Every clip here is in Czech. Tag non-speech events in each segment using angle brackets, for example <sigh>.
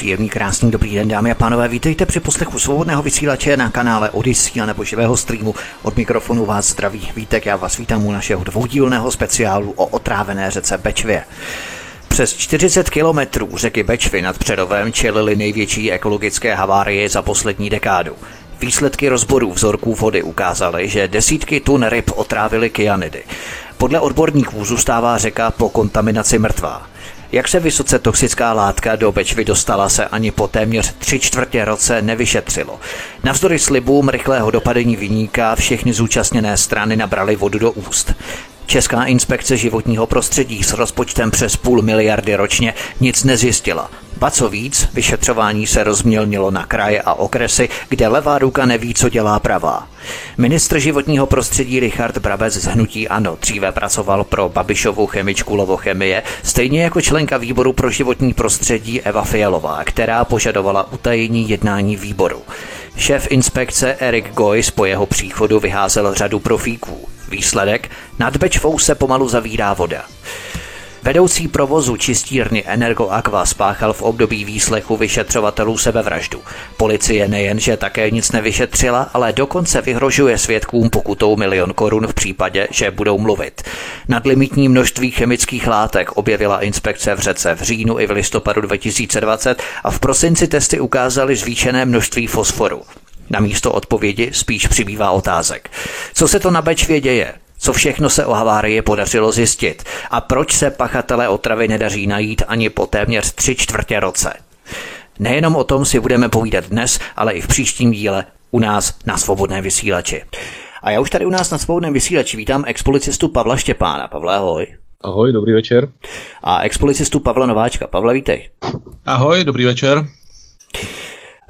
Příjemný, krásný, dobrý den, dámy a pánové. Vítejte při poslechu svobodného vysílače na kanále Odyssey a nebo živého streamu. Od mikrofonu vás zdraví Vítek, já vás vítám u našeho dvoudílného speciálu o otrávené řece Bečvě. Přes 40 kilometrů řeky Bečvy nad Přerovem čelili největší ekologické havárie za poslední dekádu. Výsledky rozborů vzorků vody ukázaly, že desítky tun ryb otrávily kyanidy. Podle odborníků zůstává řeka po kontaminaci mrtvá. Jak se vysoce toxická látka do Bečvy dostala, se ani po téměř tři čtvrtě roce nevyšetřilo. Navzdory slibům rychlého dopadení vyníka všechny zúčastněné strany nabrali vodu do úst. Česká inspekce životního prostředí s rozpočtem přes půl miliardy ročně nic nezjistila. Ba co víc, vyšetřování se rozmělnilo na kraje a okresy, kde levá ruka neví, co dělá pravá. Ministr životního prostředí Richard Brabec z Hnutí Ano dříve pracoval pro Babišovu chemičku Lovochemie, stejně jako členka výboru pro životní prostředí Eva Fialová, která požadovala utajení jednání výboru. Šéf inspekce Erik Gois po jeho příchodu vyházel řadu profíků. Výsledek? Nad Bečvou se pomalu zavírá voda. Vedoucí provozu čistírny Energo Aqua spáchal v období výslechu vyšetřovatelů sebevraždu. Policie nejenže také nic nevyšetřila, ale dokonce vyhrožuje svědkům pokutou milion korun v případě, že budou mluvit. Nadlimitní množství chemických látek objevila inspekce v řece v říjnu i v listopadu 2020 a v prosinci testy ukázaly zvýšené množství fosforu. Na místo odpovědi spíš přibývá otázek. Co se to na Bečvě děje? Co všechno se o havárii podařilo zjistit a proč se pachatelé otravy nedaří najít ani po téměř tři čtvrtě roce. Nejenom o tom si budeme povídat dnes, ale i v příštím díle u nás na Svobodné vysílači. A já už tady u nás na Svobodném vysílači vítám expolicistu Pavla Štěpána. Pavle, ahoj. Ahoj, dobrý večer. A expolicistu Pavla Nováčka. Pavle, vítej. Ahoj, dobrý večer.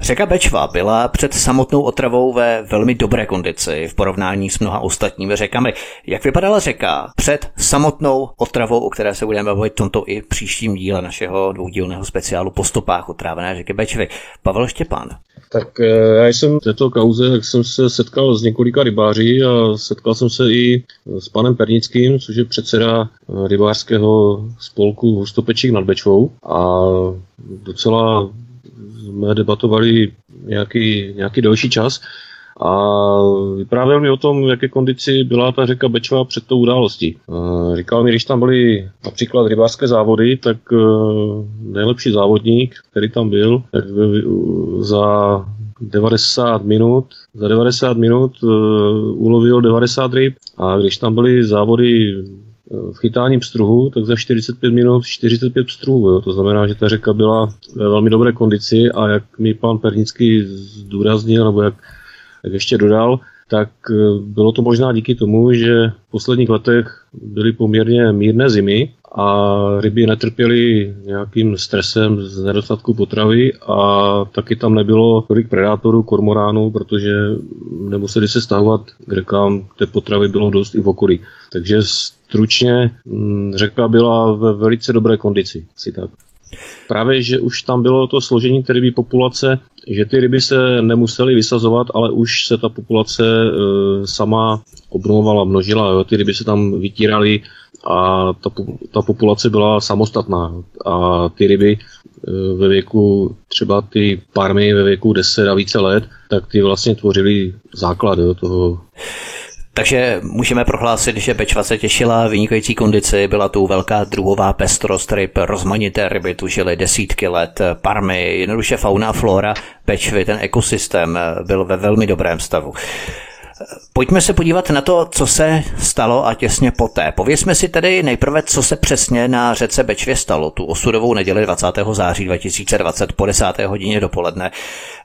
Řeka Bečva byla před samotnou otravou ve velmi dobré kondici v porovnání s mnoha ostatními řekami. Jak vypadala řeka před samotnou otravou, o které se budeme bavit tomto i příštím díle našeho dvoudílného speciálu po stopách otrávené řeky Bečvy? Pavel Štěpán. Tak eh, já jsem v této kauze, jak jsem se setkal s několika rybáři a setkal jsem se i s panem Pernickým, což je předseda eh, rybářského spolku Hustopečík nad Bečvou a docela jsme debatovali nějaký, nějaký delší čas a vyprávěl mi o tom, v jaké kondici byla ta řeka Bečva před tou událostí. Říkal mi, když tam byly například rybářské závody, tak e, nejlepší závodník, který tam byl, tak za 90 minut, za 90 minut e, ulovil 90 ryb a když tam byly závody v chytání pstruhu, tak za 45 minut 45 pstruhů. Jo. To znamená, že ta řeka byla ve velmi dobré kondici a jak mi pan Pernický zdůraznil, nebo jak, jak ještě dodal, tak eh, bylo to možná díky tomu, že v posledních letech byly poměrně mírné zimy a ryby netrpěly nějakým stresem z nedostatku potravy a taky tam nebylo tolik predátorů, kormoránů, protože nemuseli se stahovat k rekám, té potravy bylo dost i v okolí. Takže stručně mm, řeka byla ve velice dobré kondici. Si tak. Právě, že už tam bylo to složení té rybí populace, že ty ryby se nemusely vysazovat, ale už se ta populace e, sama obnovovala, množila. Jo. Ty ryby se tam vytíraly a ta, ta populace byla samostatná. A ty ryby e, ve věku, třeba ty parmy ve věku 10 a více let, tak ty vlastně tvořily základ jo, toho takže můžeme prohlásit, že Bečva se těšila vynikající kondici, byla tu velká druhová pestrost ryb, rozmanité ryby tu žily desítky let, parmy, jednoduše fauna flora Bečvy, ten ekosystém byl ve velmi dobrém stavu. Pojďme se podívat na to, co se stalo a těsně poté. Povězme si tedy nejprve, co se přesně na řece Bečvě stalo tu osudovou neděli 20. září 2020 po 10. hodině dopoledne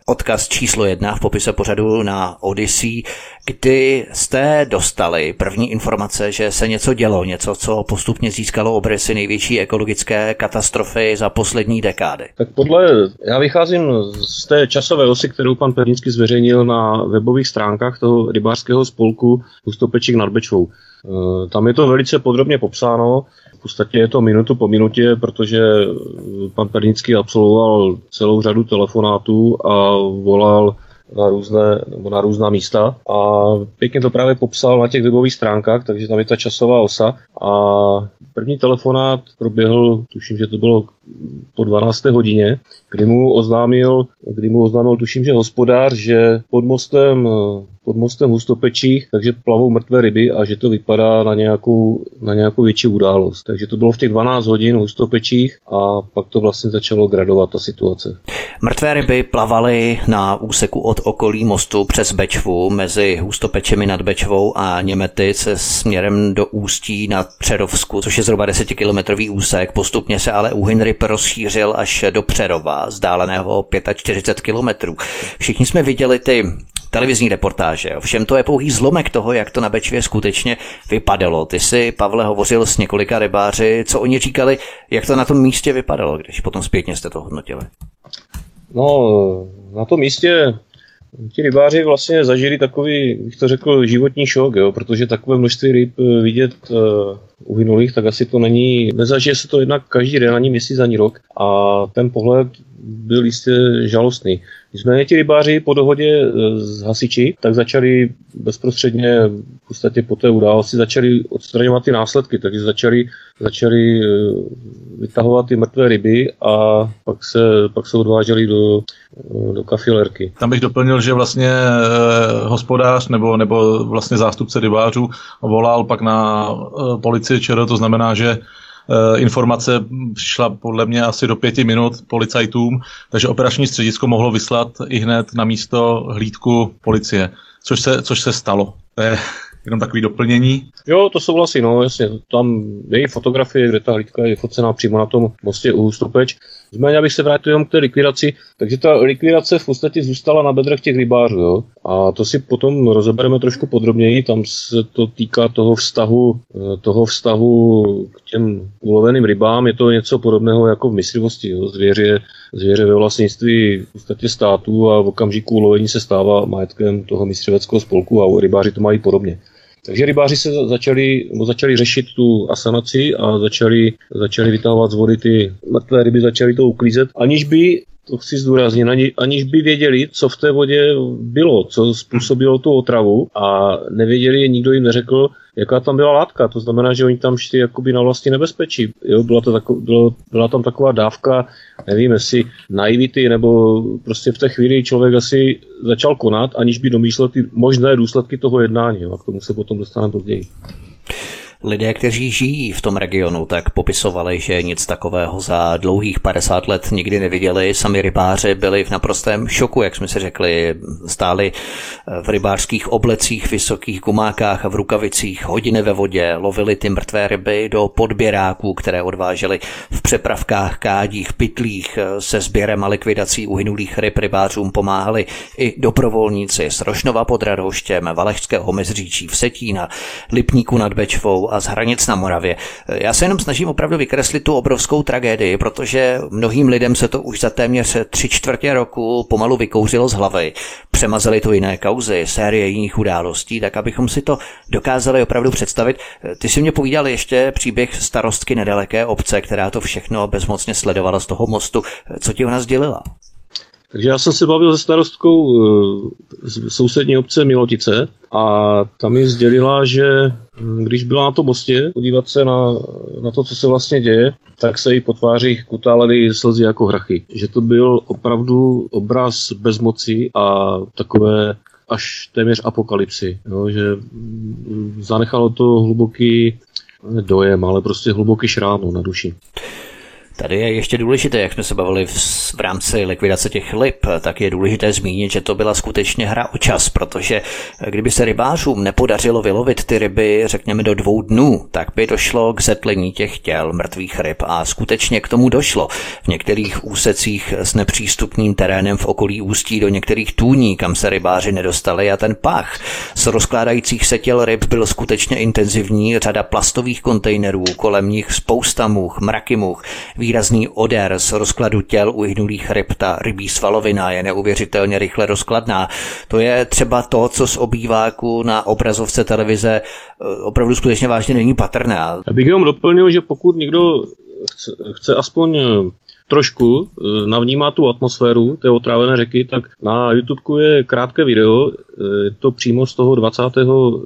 odkaz číslo jedna v popise pořadu na Odyssey, kdy jste dostali první informace, že se něco dělo, něco, co postupně získalo obrysy největší ekologické katastrofy za poslední dekády. Tak podle, já vycházím z té časové osy, kterou pan Pernický zveřejnil na webových stránkách toho rybářského rybářského spolku Hustopečík nad Bečvou. Eh, tam je to velice podrobně popsáno, v podstatě je to minutu po minutě, protože pan Pernický absolvoval celou řadu telefonátů a volal na, různé, nebo na různá místa a pěkně to právě popsal na těch webových stránkách, takže tam je ta časová osa a první telefonát proběhl, tuším, že to bylo po 12. hodině, kdy mu oznámil, kdy mu oznámil tuším, že hospodář, že pod mostem pod mostem Hustopečích, takže plavou mrtvé ryby a že to vypadá na nějakou, na nějakou větší událost. Takže to bylo v těch 12 hodin Hustopečích a pak to vlastně začalo gradovat ta situace. Mrtvé ryby plavaly na úseku od okolí mostu přes Bečvu mezi Hustopečemi nad Bečvou a Němety se směrem do Ústí nad Přerovsku, což je zhruba 10-kilometrový úsek. Postupně se ale úhyn ryb rozšířil až do Přerova, vzdáleného 45 kilometrů. Všichni jsme viděli ty televizní reportáže. Všem to je pouhý zlomek toho, jak to na Bečvě skutečně vypadalo. Ty si, Pavle, hovořil s několika rybáři, co oni říkali, jak to na tom místě vypadalo, když potom zpětně jste to hodnotili. No, na tom místě ti rybáři vlastně zažili takový, bych to řekl, životní šok, jo, protože takové množství ryb eh, vidět uh, uhynulých, tak asi to není, nezažije se to jednak každý den, ani měsíc, ani rok a ten pohled byl jistě žalostný. Nicméně ti rybáři po dohodě e, s hasiči, tak začali bezprostředně v podstatě po té události začali odstraňovat ty následky, takže začali, začali e, vytahovat ty mrtvé ryby a pak se, pak se odváželi do, e, do kafilerky. Tam bych doplnil, že vlastně hospodář nebo, nebo vlastně zástupce rybářů volal pak na policii ČR, to znamená, že Eh, informace přišla podle mě asi do pěti minut policajtům, takže operační středisko mohlo vyslat i hned na místo hlídku policie, což se, což se stalo. To je <laughs> jenom takový doplnění. Jo, to souhlasí, no jasně. Tam je fotografie, kde ta hlídka je focená přímo na tom mostě u Stupeč. Nicméně, abych se vrátil jenom k té likvidaci, takže ta likvidace v podstatě zůstala na bedrech těch rybářů. Jo? A to si potom rozebereme trošku podrobněji. Tam se to týká toho vztahu, eh, toho vztahu k těm uloveným rybám. Je to něco podobného jako v myslivosti. Jo? Zvěře, zvěře ve vlastnictví v podstatě států a v okamžiku ulovení se stává majetkem toho myslivého spolku a rybáři to mají podobně. Takže rybáři se začali, začali řešit tu asanaci a začali, začali vytahovat z vody ty mrtvé ryby, začali to uklízet, aniž by to chci zdůraznit, ani, aniž by věděli, co v té vodě bylo, co způsobilo tu otravu a nevěděli, nikdo jim neřekl, jaká tam byla látka. To znamená, že oni tam šli jakoby na vlastní nebezpečí. Jo, byla, to tako, bylo, byla tam taková dávka, nevím, jestli naivity, nebo prostě v té chvíli člověk asi začal konat, aniž by domýšlel ty možné důsledky toho jednání. Jo, a k tomu se potom dostaneme později. Lidé, kteří žijí v tom regionu, tak popisovali, že nic takového za dlouhých 50 let nikdy neviděli. Sami rybáři byli v naprostém šoku, jak jsme si řekli. Stáli v rybářských oblecích, vysokých gumákách a v rukavicích hodiny ve vodě, lovili ty mrtvé ryby do podběráků, které odváželi v přepravkách, kádích, pytlích se sběrem a likvidací uhynulých ryb rybářům pomáhali i dobrovolníci z Rošnova pod Radhoštěm, Valešského mezříčí, Vsetína, Lipníku nad Bečvou a z hranic na Moravě. Já se jenom snažím opravdu vykreslit tu obrovskou tragédii, protože mnohým lidem se to už za téměř tři čtvrtě roku pomalu vykouřilo z hlavy. Přemazali to jiné kauzy, série jiných událostí, tak abychom si to dokázali opravdu představit. Ty si mě povídal ještě příběh starostky nedaleké obce, která to všechno bezmocně sledovala z toho mostu. Co ti ona sdělila? Takže já jsem se bavil se starostkou eh, z sousední obce Milotice a tam mi sdělila, že hm, když byla na tom mostě podívat se na, na to, co se vlastně děje, tak se jí po tvářích kutálely slzy jako hrachy. Že to byl opravdu obraz bezmoci a takové až téměř apokalypsy. Jo, že hm, zanechalo to hluboký dojem, ale prostě hluboký šrám no, na duši. Tady je ještě důležité, jak jsme se bavili v, v rámci likvidace těch lip, tak je důležité zmínit, že to byla skutečně hra o čas, protože kdyby se rybářům nepodařilo vylovit ty ryby, řekněme, do dvou dnů, tak by došlo k zetlení těch těl mrtvých ryb a skutečně k tomu došlo. V některých úsecích s nepřístupným terénem v okolí ústí do některých tůní, kam se rybáři nedostali a ten pach z rozkládajících se těl ryb byl skutečně intenzivní, řada plastových kontejnerů, kolem nich spousta much, mraky much, výrazný odér z rozkladu těl uhynulých ryb. Ta rybí svalovina je neuvěřitelně rychle rozkladná. To je třeba to, co z obýváku na obrazovce televize eh, opravdu skutečně vážně není patrné. Já bych jenom doplnil, že pokud někdo chce, chce aspoň trošku eh, navnímá tu atmosféru té otrávené řeky, tak na YouTube je krátké video, eh, je to přímo z toho 20.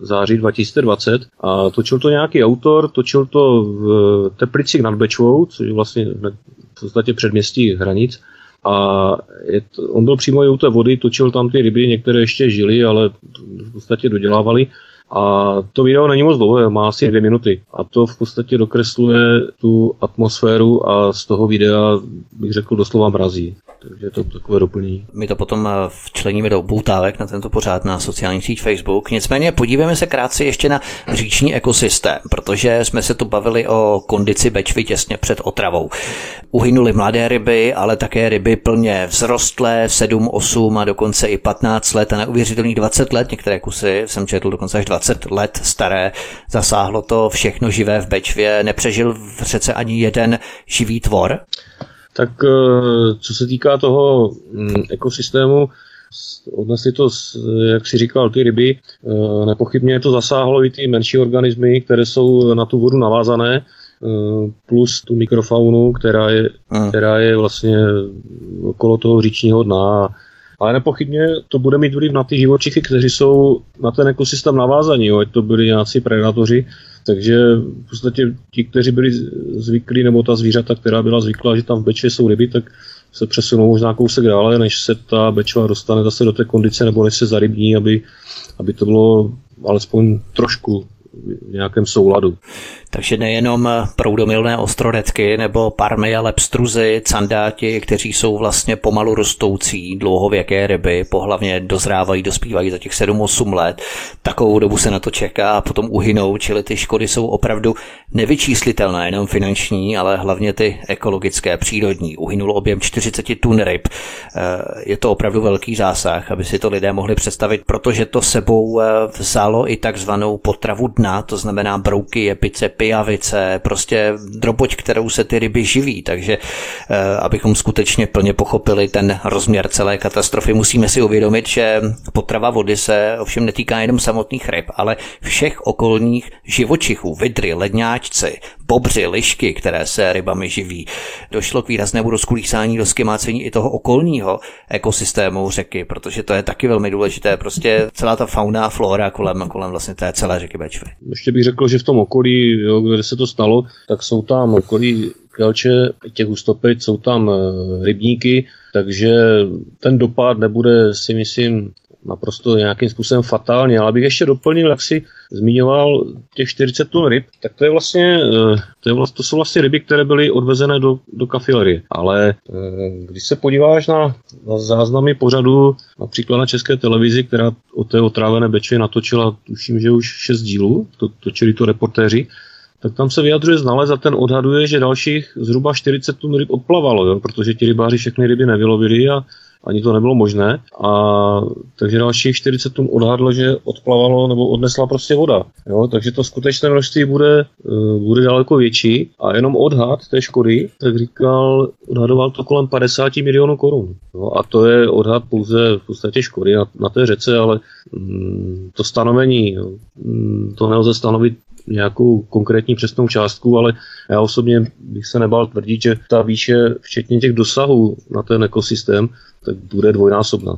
září 2020 a točil to nějaký autor, točil to v Teplicích nad Bečvou, což je vlastně v podstatě předměstí hranic. A je to, on byl přímo u té vody, točil tam ty ryby, některé ještě žily, ale v podstatě dodělávali. A to video není moc dlouhé, má asi dvě minuty. A to v podstatě dokresluje tu atmosféru a z toho videa bych řekl doslova mrazí. Takže to takové doplnění. My to potom eh, včleníme do poutávek na tento pořád na sociální síť Facebook. Nicméně podívejme se krátce ještě na říční ekosystém, protože jsme se tu bavili o kondici Bečvy těsně před otravou. Uhynuly mladé ryby, ale také ryby plně vzrostlé, 7, 8 a dokonce i 15 let a neuvěřitelných 20 let. Některé kusy jsem četl dokonce až 20 let staré. Zasáhlo to všechno živé v Bečvě. Nepřežil v řece ani jeden živý tvor. Tak eh, co se týká toho mm, ekosystému, odnesli to, jak si říkal, ty ryby. Eh, nepochybně to zasáhlo i ty menší organismy, které jsou na tu vodu navázané, eh, plus tu mikrofaunu, která je, která je vlastně okolo toho říčního dna. Ale nepochybně to bude mít vliv na ty živočichy, kteří jsou na ten ekosystém navázaní, ať to byli nějací predatoři, takže v podstatě ti, kteří byli zvyklí, nebo ta zvířata, která byla zvyklá, že tam v Bečvě jsou ryby, tak se přesunou možná kousek dále, než se ta Bečva dostane zase do té kondice, nebo než se zarybní, aby, aby to bylo alespoň trošku v nějakém souladu. Takže nejenom proudomilné ostroretky nebo parmy, ale pstruzy, candáti, kteří jsou vlastně pomalu rostoucí, dlouhověké ryby, pohlavně dozrávají, dospívají za těch 7-8 let. Takovou dobu se na to čeká a potom uhynou, čili ty škody jsou opravdu nevyčíslitelné, jenom finanční, ale hlavně ty ekologické, přírodní. Uhynulo objem 40 tun ryb. Eh, je to opravdu velký zásah, aby si to lidé mohli představit, protože to sebou eh, vzalo i takzvanou potravu dna, to znamená brouky, jepice, pijavice, prostě droboť, kterou se ty ryby živí. Takže eh, abychom skutečně plně pochopili ten rozměr celé katastrofy, musíme si uvědomit, že potrava vody se ovšem netýká jenom samotných ryb, ale všech okolních živočichů, vidry, ledňáčci, bobři, lišky, které se rybami živí. Došlo k výraznému rozkulísání do skymácení i toho okolního ekosystému řeky, protože to je taky velmi důležité. Prostě celá ta fauna a flora kolem, kolem vlastně té celé řeky Bečvy. Ještě bych řekl, že v tom okolí, jo, kde se to stalo, tak jsou tam okolí Kelče, těch ústopit, jsou tam eh, rybníky, takže ten dopad nebude si myslím naprosto nějakým způsobem fatální, ale bych ještě doplnil, jak si zmiňoval těch 40 tun ryb, tak to je vlastně, eh, to, je vlastně, to jsou vlastně ryby, které byly odvezené do, do kafilerie. Ale eh, když se podíváš na, na záznamy pořadu, například na české televizi, která o té otrávené beče natočila, tuším, že už 6 dílů, to, točili to reportéři, tak tam se vyjadřuje znalec a ten odhaduje, že dalších zhruba 40 tun ryb odplavalo, jo, protože ti rybáři všechny ryby nevylovili a ani to nebylo možné. A takže dalších 40 tun odhadlo, že odplavalo nebo odnesla prostě voda. Jo? Takže to skutečné množství bude, eh, bude daleko větší a jenom odhad té škody, tak říkal, odhadoval to kolem 50 milionů korun. Jo? A to je odhad pouze v podstatě škody na, na té řece, ale mm, to stanovení, jo? Mm, to nelze stanovit nějakou konkrétní přesnou částku, ale já osobně bych se nebál tvrdit, že ta výše, včetně těch dosahů na ten ekosystém, tak bude dvojnásobná.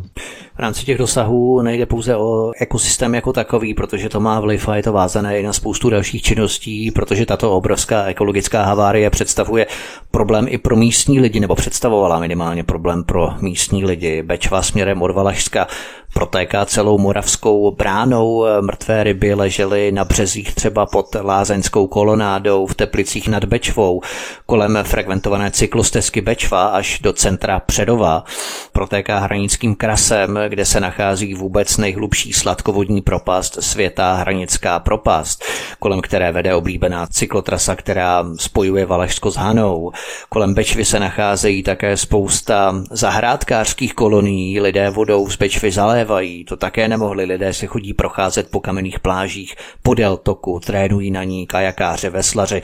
V rámci těch dosahů nejde pouze o ekosystém jako takový, protože to má vliv a je to vázané i na spoustu dalších činností, protože tato obrovská ekologická havárie představuje problém i pro místní lidi, nebo představovala minimálně problém pro místní lidi. Bečva směrem od Valašska protéká celou moravskou bránou. Mrtvé ryby ležely na březích třeba pod lázeňskou kolonádou v Teplicích nad Bečvou, kolem frekventované cyklostezky Bečva až do centra Předova. Protéká hranickým krasem, kde se nachází vůbec nejhlubší sladkovodní propast světa, hranická propast, kolem které vede oblíbená cyklotrasa, která spojuje Valašsko s Hanou. Kolem Bečvy se nacházejí také spousta zahrádkářských kolonií, lidé vodou z Bečvy zalévají, to také nemohli, lidé si chodí procházet po kamenných plážích, podél toku, trénují na ní kajakáře, veslaři.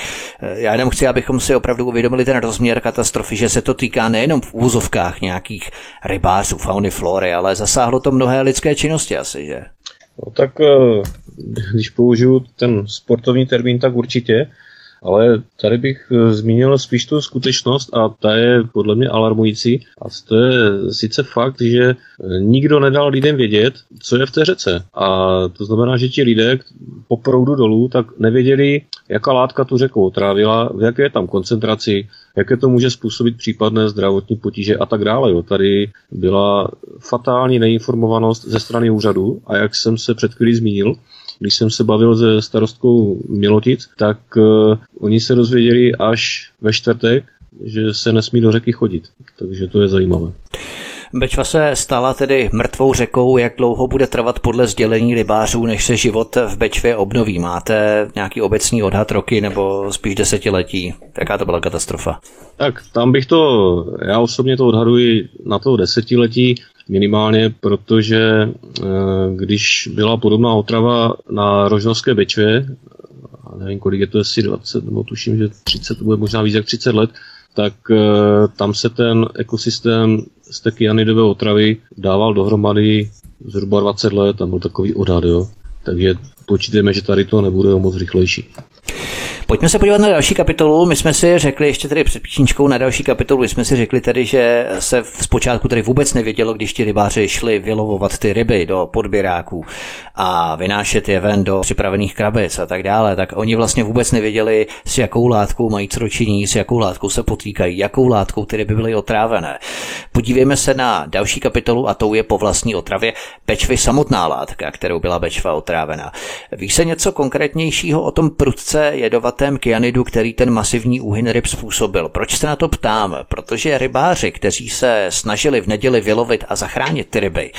Já jenom chci, abychom si opravdu uvědomili ten rozměr katastrofy, že se to týká nejenom v úzovkách nějakých rybářů, fauny, flory, ale zasáhlo to mnohé lidské činnosti asi, že? No tak eh, když použiju ten sportovní termín, tak určitě. Ale tady bych eh, zmínil spíš tu skutečnost a ta je podle mě alarmující. A to je sice fakt, že eh, nikdo nedal lidem vědět, co je v té řece. A to znamená, že ti lidé po proudu dolů tak nevěděli, jaká látka tu řeku otrávila, v jaké je tam koncentraci, jaké to může způsobit případné zdravotní potíže a tak dále. Jo. Tady byla fatální neinformovanost ze strany úřadu a jak jsem se před chvílí zmínil, když jsem se bavil se starostkou Milotic, tak uh, oni se dozvěděli až ve čtvrtek, že se nesmí do řeky chodit. Takže to je zajímavé. Bečva se stala tedy mrtvou řekou. Jak dlouho bude trvat podle sdělení rybářů, než se život v Bečvě obnoví? Máte nějaký obecný odhad roky nebo spíš desetiletí? Jaká to byla katastrofa? Tak tam bych to, já osobně to odhaduji na to desetiletí minimálně, protože eh, když byla podobná otrava na Rožnovské Bečvě, nevím kolik je to, jestli 20, nebo tuším, že 30, to bude možná víc jak 30 let, tak eh, tam se ten ekosystém z té kyanidové otravy dával dohromady zhruba 20 let, tam byl takový odhad, jo. Takže počítejme, že tady to nebude o moc rychlejší. Pojďme se podívat na další kapitolu. My jsme si řekli ještě tady před píčničkou na další kapitolu, jsme si řekli tedy, že se zpočátku tady vůbec nevědělo, když ti rybáři šli vylovovat ty ryby do podběráků a vynášet je ven do připravených krabic a tak dále, tak oni vlastně vůbec nevěděli, s jakou látkou mají cročiní, s jakou látkou se potýkají, jakou látkou ty ryby byly otrávené. Podívejme se na další kapitolu a tou je po vlastní otravě Bečvy samotná látka, kterou byla Bečva otrávena. Ví se něco konkrétnějšího o tom prudce jedovatém kyanidu, který ten masivní úhyn ryb způsobil? Proč se na to ptám? Protože rybáři, kteří se snažili v neděli vylovit a zachránit ty ryby,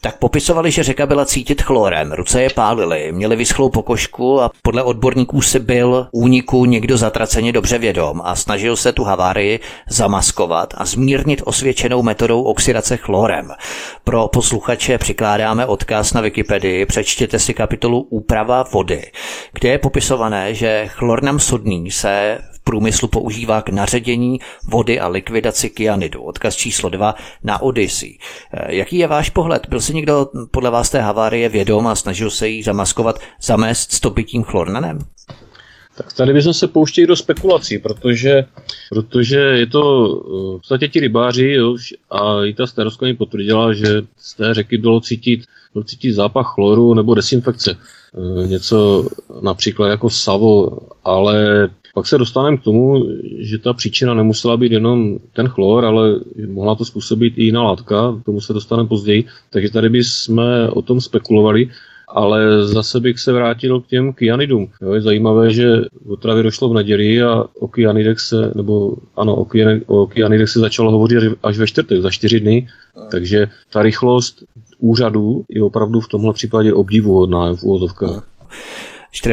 tak popisovali, že řeka byla cítit chlorem, ruce je pálily, měli vyschlou pokožku a podle odborníků si byl úniku někdo zatraceně dobře vědom a snažil se tu havárii zamaskovat a zmírnit osvědčenou metodou oxidace chlorem. Pro posluchače přikládáme odkaz na Wikipedii, přečtěte si kapitolu Úprava vody, kde je popisované, že chlornam sodný se průmyslu používá k naředění vody a likvidaci kyanidu. Odkaz číslo 2 na Odyssey. Eh, jaký je váš pohled? Byl si někdo podle vás té havárie vědom a snažil se jí zamaskovat, zamést stopitím chlornanem? Tak tady bychom se pouštěli do spekulací, protože, protože je to eh, v podstatě ti rybáři jo, a i ta starostka mi potvrdila, že z té řeky bylo cítit, bylo cítit zápach chloru nebo desinfekce. Eh, něco například jako savo, ale pak se dostaneme k tomu, že ta příčina nemusela být jenom ten chlor, ale mohla to způsobit i jiná látka, k tomu se dostaneme později, takže tady bychom o tom spekulovali ale zase bych se vrátil k těm kyanidům. Jo, je zajímavé, že o travě došlo v neděli a o kyanidech se, nebo ano, o, kyanidech, o kyanidech se začalo hovořit až ve čtvrtek, za čtyři dny, takže ta rychlost úřadů je opravdu v tomhle případě obdivuhodná v úvozovkách.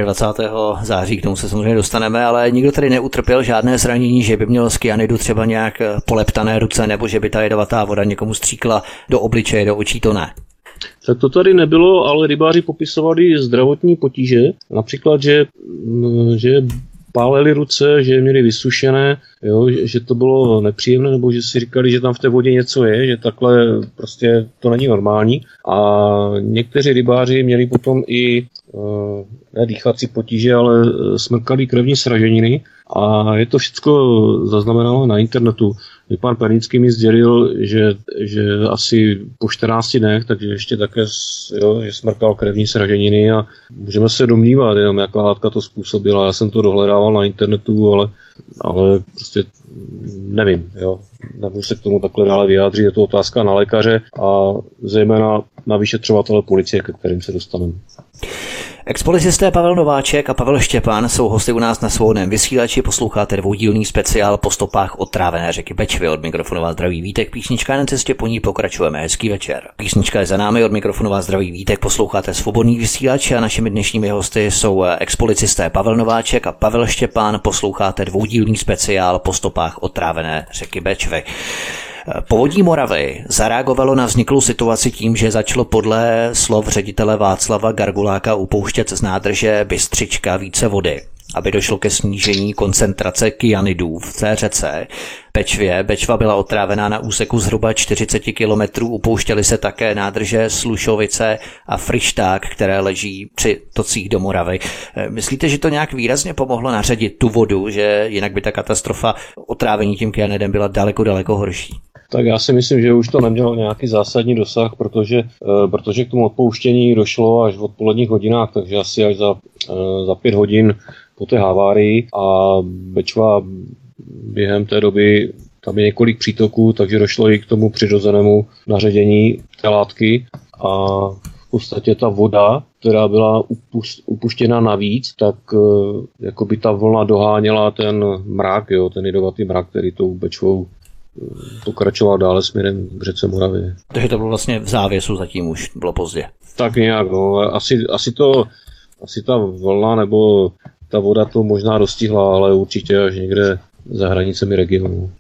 24. září, k tomu se samozřejmě dostaneme, ale nikdo tady neutrpěl žádné zranění, že by měl z kyanidu třeba nějak poleptané ruce, nebo že by ta jedovatá voda někomu stříkla do obličeje, do očí, to ne. Tak to tady nebylo, ale rybáři popisovali zdravotní potíže. Například, že, že páleli ruce, že je měli vysušené, jo, že, to bylo nepříjemné, nebo že si říkali, že tam v té vodě něco je, že takhle prostě to není normální. A někteří rybáři měli potom i ne dýchací potíže, ale smrkalý krevní sraženiny a je to všechno zaznamenalo na internetu. Pan Pernický mi sdělil, že, že asi po 14 dnech, takže ještě také jo, že smrkal krevní sraženiny a můžeme se domnívat, jenom jaká látka to způsobila. Já jsem to dohledával na internetu, ale, ale prostě nevím. Jo. Nemůžu se k tomu takhle dále vyjádřit, je to otázka na lékaře a zejména na vyšetřovatele policie, ke kterým se dostaneme. Expolicisté Pavel Nováček a Pavel Štěpán jsou hosty u nás na svobodném vysílači. Posloucháte dvoudílný speciál po stopách otrávené řeky Bečvy od mikrofonová zdraví Vítek. Písnička na cestě po ní pokračujeme. Hezký večer. Písnička je za námi od mikrofonová zdraví Vítek. Posloucháte svobodný vysílač a našimi dnešními hosty jsou expolicisté Pavel Nováček a Pavel Štěpán. Posloucháte dvoudílný speciál po stopách otrávené řeky Bečvy. Povodí Moravy zareagovalo na vzniklou situaci tím, že začalo podle slov ředitele Václava Garguláka upouštět z nádrže Bystřička více vody aby došlo ke snížení koncentrace kyanidů v té řece. Pečvě. Bečva byla otrávená na úseku zhruba 40 kilometrů, upouštěly se také nádrže Slušovice a Frišták, které leží při tocích do Moravy. Myslíte, že to nějak výrazně pomohlo naředit tu vodu, že jinak by ta katastrofa otrávení tím kyanidem byla daleko, daleko horší? Tak já si myslím, že už to nemělo nějaký zásadní dosah, protože, eh, protože k tomu odpouštění došlo až v odpoledních hodinách, takže asi až za, eh, za pět hodin po té havárii. A Bečva během té doby tam je několik přítoků, takže došlo i k tomu přirozenému naředění té látky. A v podstatě ta voda, která byla upuštěna navíc, tak eh, jako by ta vlna doháněla ten mrak, jo, ten jedovatý mrak, který tou Bečvou pokračoval dále směrem k řece Moravě. Takže to bylo vlastně v závěsu zatím už, bylo pozdě. Tak nějak, no. Asi, asi to, asi ta vlna nebo ta voda to možná dostihla, ale určitě až někde za hranicemi regionu.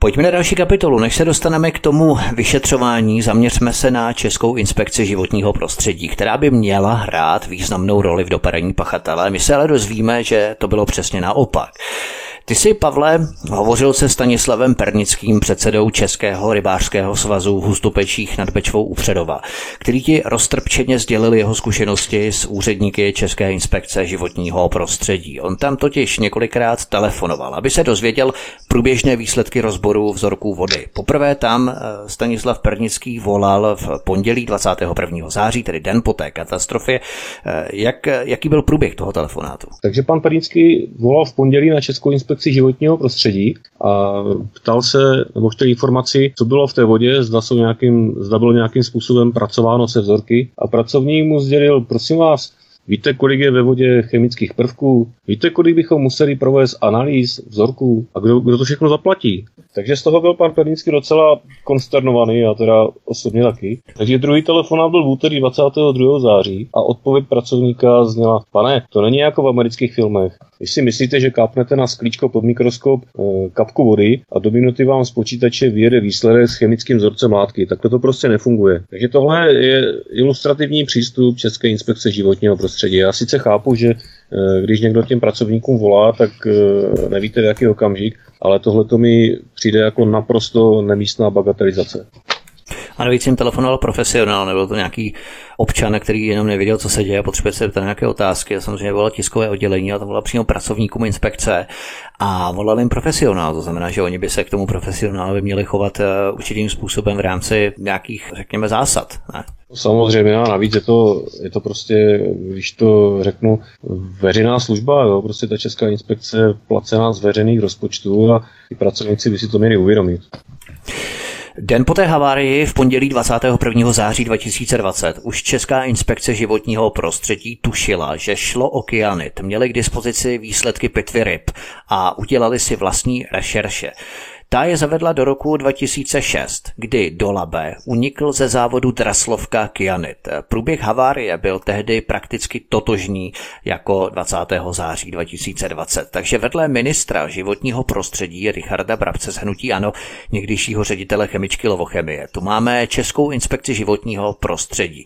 Pojďme na další kapitolu. Než se dostaneme k tomu vyšetřování, zaměřme se na Českou inspekci životního prostředí, která by měla hrát významnou roli v dopadení pachatele. My se ale dozvíme, že to bylo přesně naopak. Ty jsi, Pavle, hovořil se Stanislavem Pernickým, předsedou Českého rybářského svazu v Hustopečích nad Bečvou u Předova, který ti roztrpčeně sdělil jeho zkušenosti s úředníky České inspekce životního prostředí. On tam totiž několikrát telefonoval, aby se dozvěděl průběžné výsledky rozboru vzorků vody. Poprvé tam eh, Stanislav Pernický volal v pondělí 21. září, tedy den po té katastrofě. Eh, jak, jaký byl průběh toho telefonátu? Takže pan Pernický volal v pondělí na Českou inspekci inspekci životního prostředí a ptal se, nebo chtěl informaci, co bylo v té vodě, zda, jsou nějakým, zda bylo nějakým způsobem pracováno se vzorky. A pracovník mu sdělil, prosím vás, Víte, kolik je ve vodě chemických prvků? Víte, kolik bychom museli provést analýz, vzorků? A kdo, kdo to všechno zaplatí? Takže z toho byl pan Pernický docela konsternovaný, a teda osobně taky. Takže druhý telefonát byl v úterý 22. září a odpověď pracovníka zněla, pane, to není jako v amerických filmech. Když si myslíte, že kápnete na sklíčko pod mikroskop e, kapku vody a do minuty vám z počítače vyjede výsledek s chemickým vzorcem látky, tak to prostě nefunguje. Takže tohle je ilustrativní přístup České inspekce životního prostředí. Já sice chápu, že e, když někdo těm pracovníkům volá, tak e, nevíte v jaký okamžik, ale tohle to mi přijde jako naprosto nemístná bagatelizace. A navíc jim telefonoval profesionál, nebo to nějaký občan, který jenom nevěděl, co se děje, potřebuje se ptat nějaké otázky. A samozřejmě volal tiskové oddělení a to volal přímo pracovníkům inspekce a volal jim profesionál. To znamená, že oni by se k tomu profesionálovi měli chovat eh, určitým způsobem v rámci nějakých, řekněme, zásad. Ne? Samozřejmě a navíc je to, je to prostě, když to řeknu, veřejná služba, jo? prostě ta Česká inspekce placená z veřejných rozpočtů a ty pracovníci by si to měli uvědomit. Den po té havárii v pondělí 21. září 2020 už Česká inspekce životního prostředí tušila, že šlo o kyanit. Měli k dispozici výsledky pitvy ryb a udělali si vlastní rešerše. Ta je zavedla do roku 2006, kdy do Labe unikl ze závodu Draslovka Kyanit. Průběh havárie byl tehdy prakticky totožný jako 20. září 2020. Takže vedle ministra životního prostředí Richarda Brabce z Hnutí Ano, někdejšího ředitele chemičky Lovochemie, tu máme Českou inspekci životního prostředí.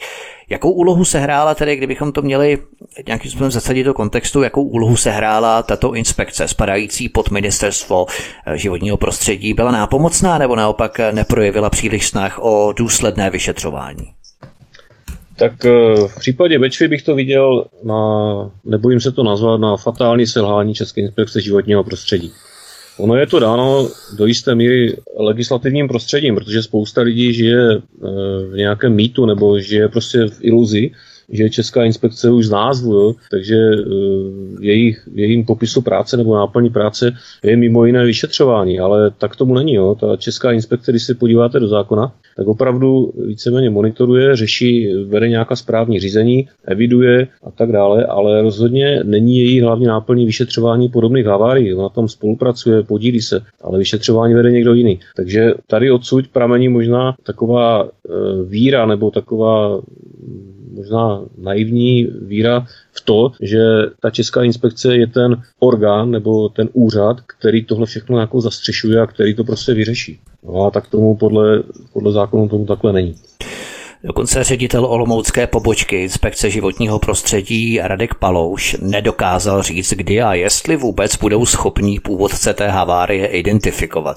Jakou úlohu se hrála tedy, kdybychom to měli nějakým způsobem zasadit do kontextu, jakou úlohu se hrála tato inspekce spadající pod ministerstvo eh, životního prostředí? Byla nápomocná nebo naopak neprojevila příliš snah o důsledné vyšetřování? Tak eh, v případě Bečvy bych to viděl na, nebojím se to nazvat, na fatální selhání České inspekce životního prostředí. Ono je to dáno do jisté míry legislativním prostředím, protože spousta lidí žije eh, v nějakém mýtu nebo žije prostě v iluzi, že je Česká inspekce už z názvu, jo? takže jejich, jejím popisu práce nebo náplní práce je mimo jiné vyšetřování, ale tak tomu není. Jo? Ta Česká inspekce, když se podíváte do zákona, tak opravdu víceméně monitoruje, řeší, vede nějaká správní řízení, eviduje a tak dále, ale rozhodně není její hlavní náplní vyšetřování podobných havárií. Ona tam spolupracuje, podílí se, ale vyšetřování vede někdo jiný. Takže tady odsud pramení možná taková e, víra nebo taková možná naivní víra v to, že ta Česká inspekce je ten orgán nebo ten úřad, který tohle všechno nějakou zastřešuje a který to prostě vyřeší. No a tak tomu podle, podle zákonu tomu takhle není. Dokonce ředitel Olomoucké pobočky Inspekce životního prostředí Radek Palouš nedokázal říct, kdy a jestli vůbec budou schopní původce té havárie identifikovat.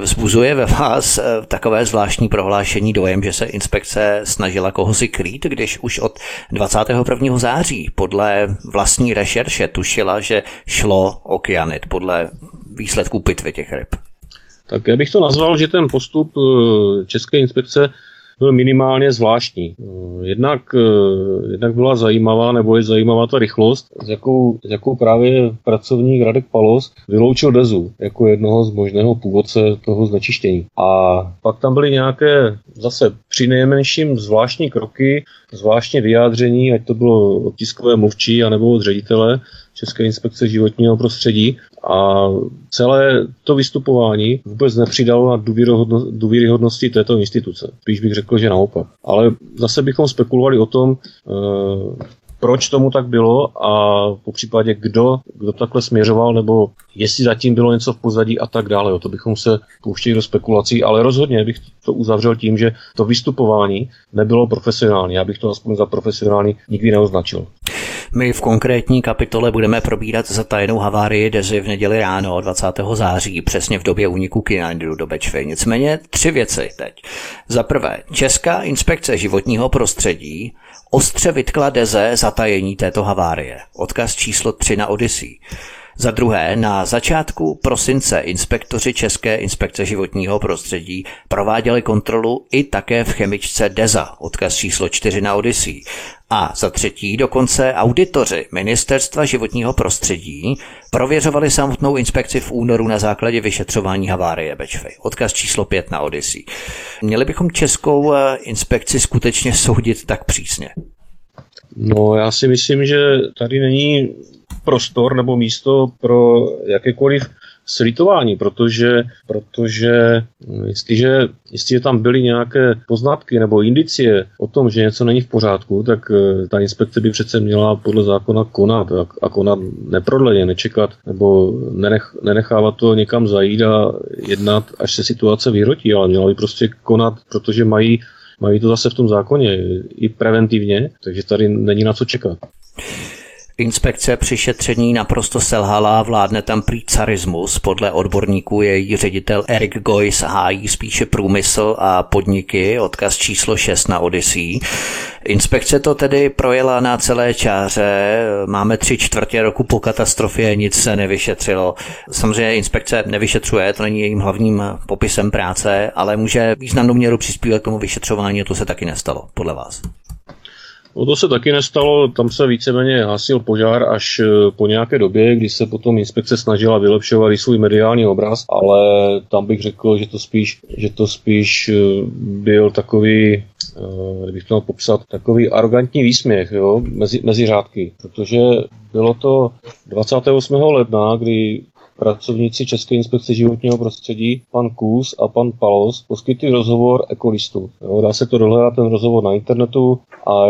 Vzbuzuje ve vás eh, takové zvláštní prohlášení dojem, že se inspekce snažila koho si krýt, když už od 21. září podle vlastní rešerše tušila, že šlo o kyanit podle výsledků pitvy těch ryb. Tak já bych to nazval, že ten postup eh, České inspekce byl minimálně zvláštní. Eh, jednak, eh, jednak byla zajímavá, nebo je zajímavá ta rychlost, s jakou, s jakou právě pracovník Radek Palos vyloučil Dezu jako jednoho z možného původce toho znečištění. A pak tam byly nějaké zase při nejmenším zvláštní kroky, zvláštně vyjádření, ať to bylo od tiskové mluvčí, anebo od ředitele České inspekce životního prostředí, a celé to vystupování vůbec nepřidalo na důvěryhodnosti této instituce. Spíš bych řekl, že naopak. Ale zase bychom spekulovali o tom, eh, proč tomu tak bylo a po případě kdo, kdo takhle směřoval, nebo jestli zatím bylo něco v pozadí a tak dále. O to bychom se pouštěli do spekulací, ale rozhodně bych to uzavřel tím, že to vystupování nebylo profesionální. Já bych to aspoň za profesionální nikdy neoznačil. My v konkrétní kapitole budeme probírat zatajenou havárii Dezy v neděli ráno 20. září, přesně v době úniku Kinandu do Bečvy. Nicméně tři věci teď. Za prvé, Česká inspekce životního prostředí ostře vytkla Deze zatajení této havárie. Odkaz číslo 3 na Odyssey. Za druhé, na začátku prosince inspektoři České inspekce životního prostředí prováděli kontrolu i také v chemičce DEZA, odkaz číslo 4 na Odyssey. A za třetí, dokonce auditoři Ministerstva životního prostředí prověřovali samotnou inspekci v únoru na základě vyšetřování havárie Bečvy. Odkaz číslo 5 na Odyssey. Měli bychom českou eh, inspekci skutečně soudit tak přísně? No, já si myslím, že tady není prostor nebo místo pro jakékoliv slitování, protože, protože hm, jestliže, jestliže tam byly nějaké poznatky nebo indicie o tom, že něco není v pořádku, tak eh, ta inspekce by přece měla podle zákona konat a, a konat neprodleně, nečekat nebo nenech, nenechávat to někam zajít a jednat, až se situace vyhrotí, ale měla by prostě konat, protože mají mají to zase v tom zákoně i preventivně, takže tady není na co čekat. Inspekce při šetření naprosto selhala, vládne tam prý carismus. Podle odborníků je její ředitel Erik Goys hájí spíše průmysl a podniky, odkaz číslo 6 na Odyssey. Inspekce to tedy projela na celé čáře, máme tři čtvrtě roku po katastrofě, nic se nevyšetřilo. Samozřejmě inspekce nevyšetřuje, to není jejím hlavním popisem práce, ale může významnou měru přispívat k tomu vyšetřování to se taky nestalo, podle vás. No to se taky nestalo, tam se víceméně hasil požár až eh, po nějaké době, kdy se potom inspekce snažila vylepšovat i svůj mediální obraz, ale tam bych řekl, že to spíš, že to spíš eh, byl takový, eh, kdybych to popsat, takový arrogantní výsměch jo, mezi, mezi řádky, protože bylo to 28. ledna, kdy pracovníci České inspekce životního prostředí, pan Kůz a pan Palos, poskytli rozhovor ekolistu. Jo, dá se to dohledat ten rozhovor na internetu a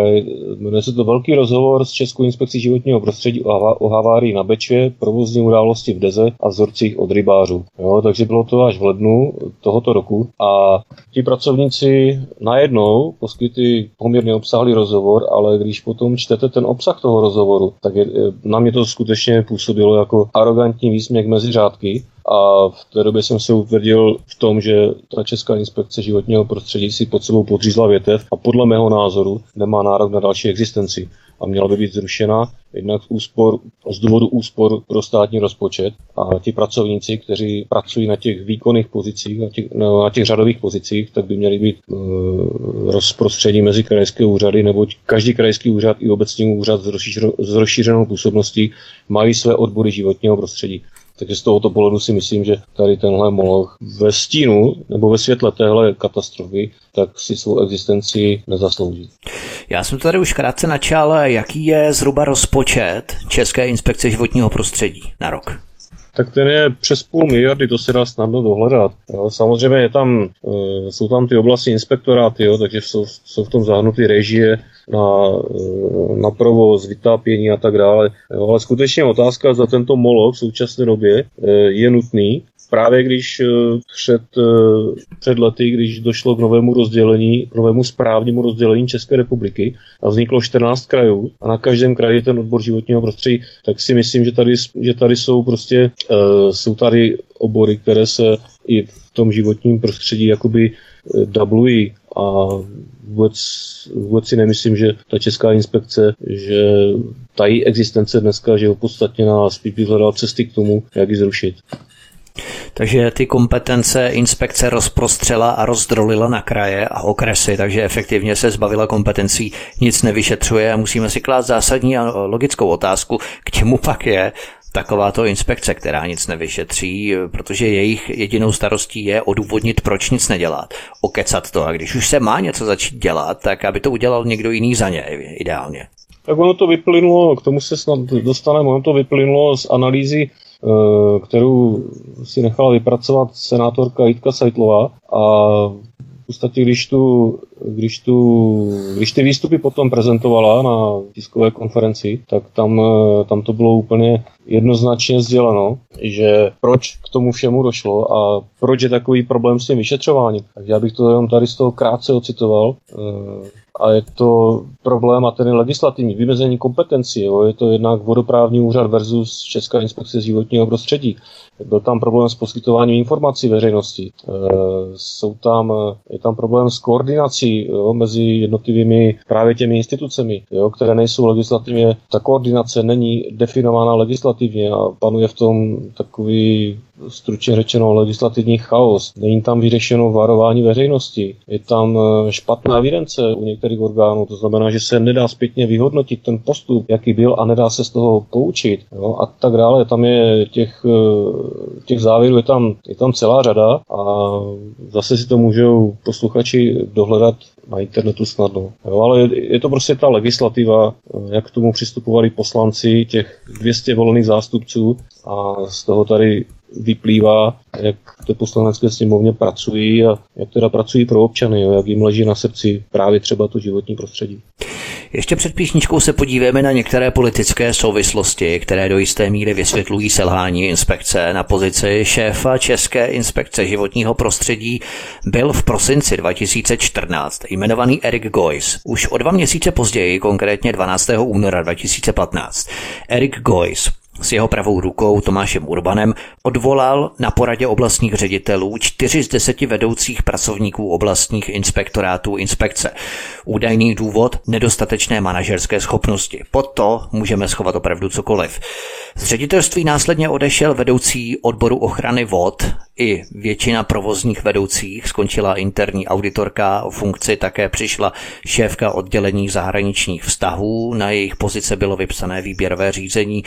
jmenuje se to velký rozhovor s Českou inspekcí životního prostředí o havárii na Bečvě, provozní události v Deze a vzorcích od rybářů. Jo, takže bylo to až v lednu tohoto roku a ti pracovníci najednou poskytli poměrně obsáhlý rozhovor, ale když potom čtete ten obsah toho rozhovoru, tak je, na mě to skutečně působilo jako arrogantní výsměch mezi řádky a v té době jsem se utvrdil v tom, že ta Česká inspekce životního prostředí si pod sebou podřízla větev a podle mého názoru nemá nárok na další existenci. a měla by být zrušena jednak úspor, z důvodu úspor pro státní rozpočet a ti pracovníci, kteří pracují na těch výkonných pozicích, na těch, na těch řadových pozicích, tak by měli být e, rozprostření mezi krajské úřady, nebo každý krajský úřad i obecní úřad s, s rozšířenou působností mají své odbory životního prostředí. Takže z tohoto pohledu si myslím, že tady tenhle moloch ve stínu nebo ve světle téhle katastrofy tak si svou existenci nezaslouží. Já jsem to tady už krátce načal, jaký je zhruba rozpočet České inspekce životního prostředí na rok? tak ten je přes půl miliardy, to se dá snadno dohledat. Jo. Samozřejmě je tam, e, jsou tam ty oblasti inspektoráty, jo, takže jsou, jsou v tom zahrnuty režie na, na provoz, vytápění a tak dále. Jo. Ale skutečně otázka za tento molo v současné době e, je nutný právě když eh, před, eh, před lety, když došlo k novému rozdělení, k novému správnímu rozdělení České republiky a vzniklo 14 krajů a na každém kraji ten odbor životního prostředí, tak si myslím, že tady, že tady jsou prostě, jsou tady obory, které se i v tom životním prostředí jakoby dublují a vůbec, vůbec si nemyslím, že ta Česká inspekce, že ta její existence dneska, že je opodstatněná a spíš by hledala cesty k tomu, jak ji zrušit. Takže ty kompetence inspekce rozprostřela a rozdrolila na kraje a okresy, takže efektivně se zbavila kompetencí, nic nevyšetřuje a musíme si klást zásadní a logickou otázku, k čemu pak je takováto inspekce, která nic nevyšetří, protože jejich jedinou starostí je odůvodnit, proč nic nedělat, okecat to a když už se má něco začít dělat, tak aby to udělal někdo jiný za ně ideálně. Tak ono to vyplynulo, k tomu se snad dostaneme, ono to vyplynulo z analýzy Eh, kterou si nechala vypracovat senátorka Jitka Sajtlová a v podstatě, když, tu, když, tu, když ty výstupy potom prezentovala na tiskové konferenci, tak tam, eh, tam to bylo úplně jednoznačně sděleno, že proč k tomu všemu došlo a proč je takový problém s tím vyšetřováním. Takže já bych to jenom tady z toho krátce ocitoval. A je to problém a ten je legislativní, vymezení kompetencí. Jo. Je to jednak vodoprávní úřad versus Česká inspekce životního prostředí. Byl tam problém s poskytováním informací veřejnosti. E, jsou tam, je tam problém s koordinací jo, mezi jednotlivými právě těmi institucemi, jo, které nejsou legislativně. Ta koordinace není definována legislativně a panuje v tom takový stručně řečeno legislativní chaos. Není tam vyřešeno varování veřejnosti. Je tam e, špatná evidence u některých orgánů, to znamená, že se nedá zpětně vyhodnotit ten postup, jaký byl a nedá se z toho poučit jo, a tak dále. Tam je těch, e, těch závěrů je tam, je tam celá řada a zase si to můžou posluchači dohledat na internetu snadno. Jo, ale je, je to prostě ta legislativa, e, jak k tomu přistupovali poslanci těch 200 volených zástupců a z toho tady vyplývá, jak to poslanecké sněmovně pracují a jak teda pracují pro občany, jo, jak jim leží na srdci právě třeba to životní prostředí. Ještě před písničkou se podíváme na některé politické souvislosti, které do jisté míry vysvětlují selhání inspekce. Na pozici šéfa České inspekce životního prostředí byl v prosinci 2014 jmenovaný Erik Gois. Už o dva měsíce později, konkrétně 12. února 2015, Erik Gois s jeho pravou rukou Tomášem Urbanem odvolal na poradě oblastních ředitelů čtyři z deseti vedoucích pracovníků oblastních inspektorátů inspekce. Údajný důvod nedostatečné manažerské schopnosti. Pod to můžeme schovat opravdu cokoliv. Z ředitelství následně odešel vedoucí odboru ochrany vod i většina provozních vedoucích, skončila interní auditorka, o funkci také přišla šéfka oddělení zahraničních vztahů, na jejich pozice bylo vypsané výběrové řízení.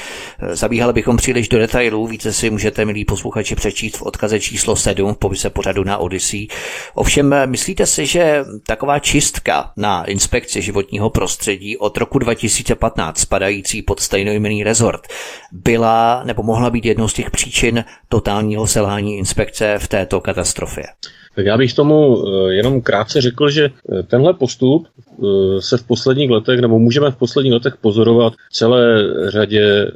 Zabíhali bychom příliš do detailů, více si můžete, milí posluchači, přečíst v odkaze číslo 7 v popise pořadu na Odyssey. Ovšem, myslíte si, že taková čistka na inspekci životního prostředí od roku 2015 spadající pod stejnojmený rezort byla nebo mohla být jednou z těch příčin totálního selhání inspekce v této katastrofě? Tak já bych tomu eh, jenom krátce řekl, že eh, tenhle postup eh, se v posledních letech, nebo můžeme v posledních letech pozorovat celé řadě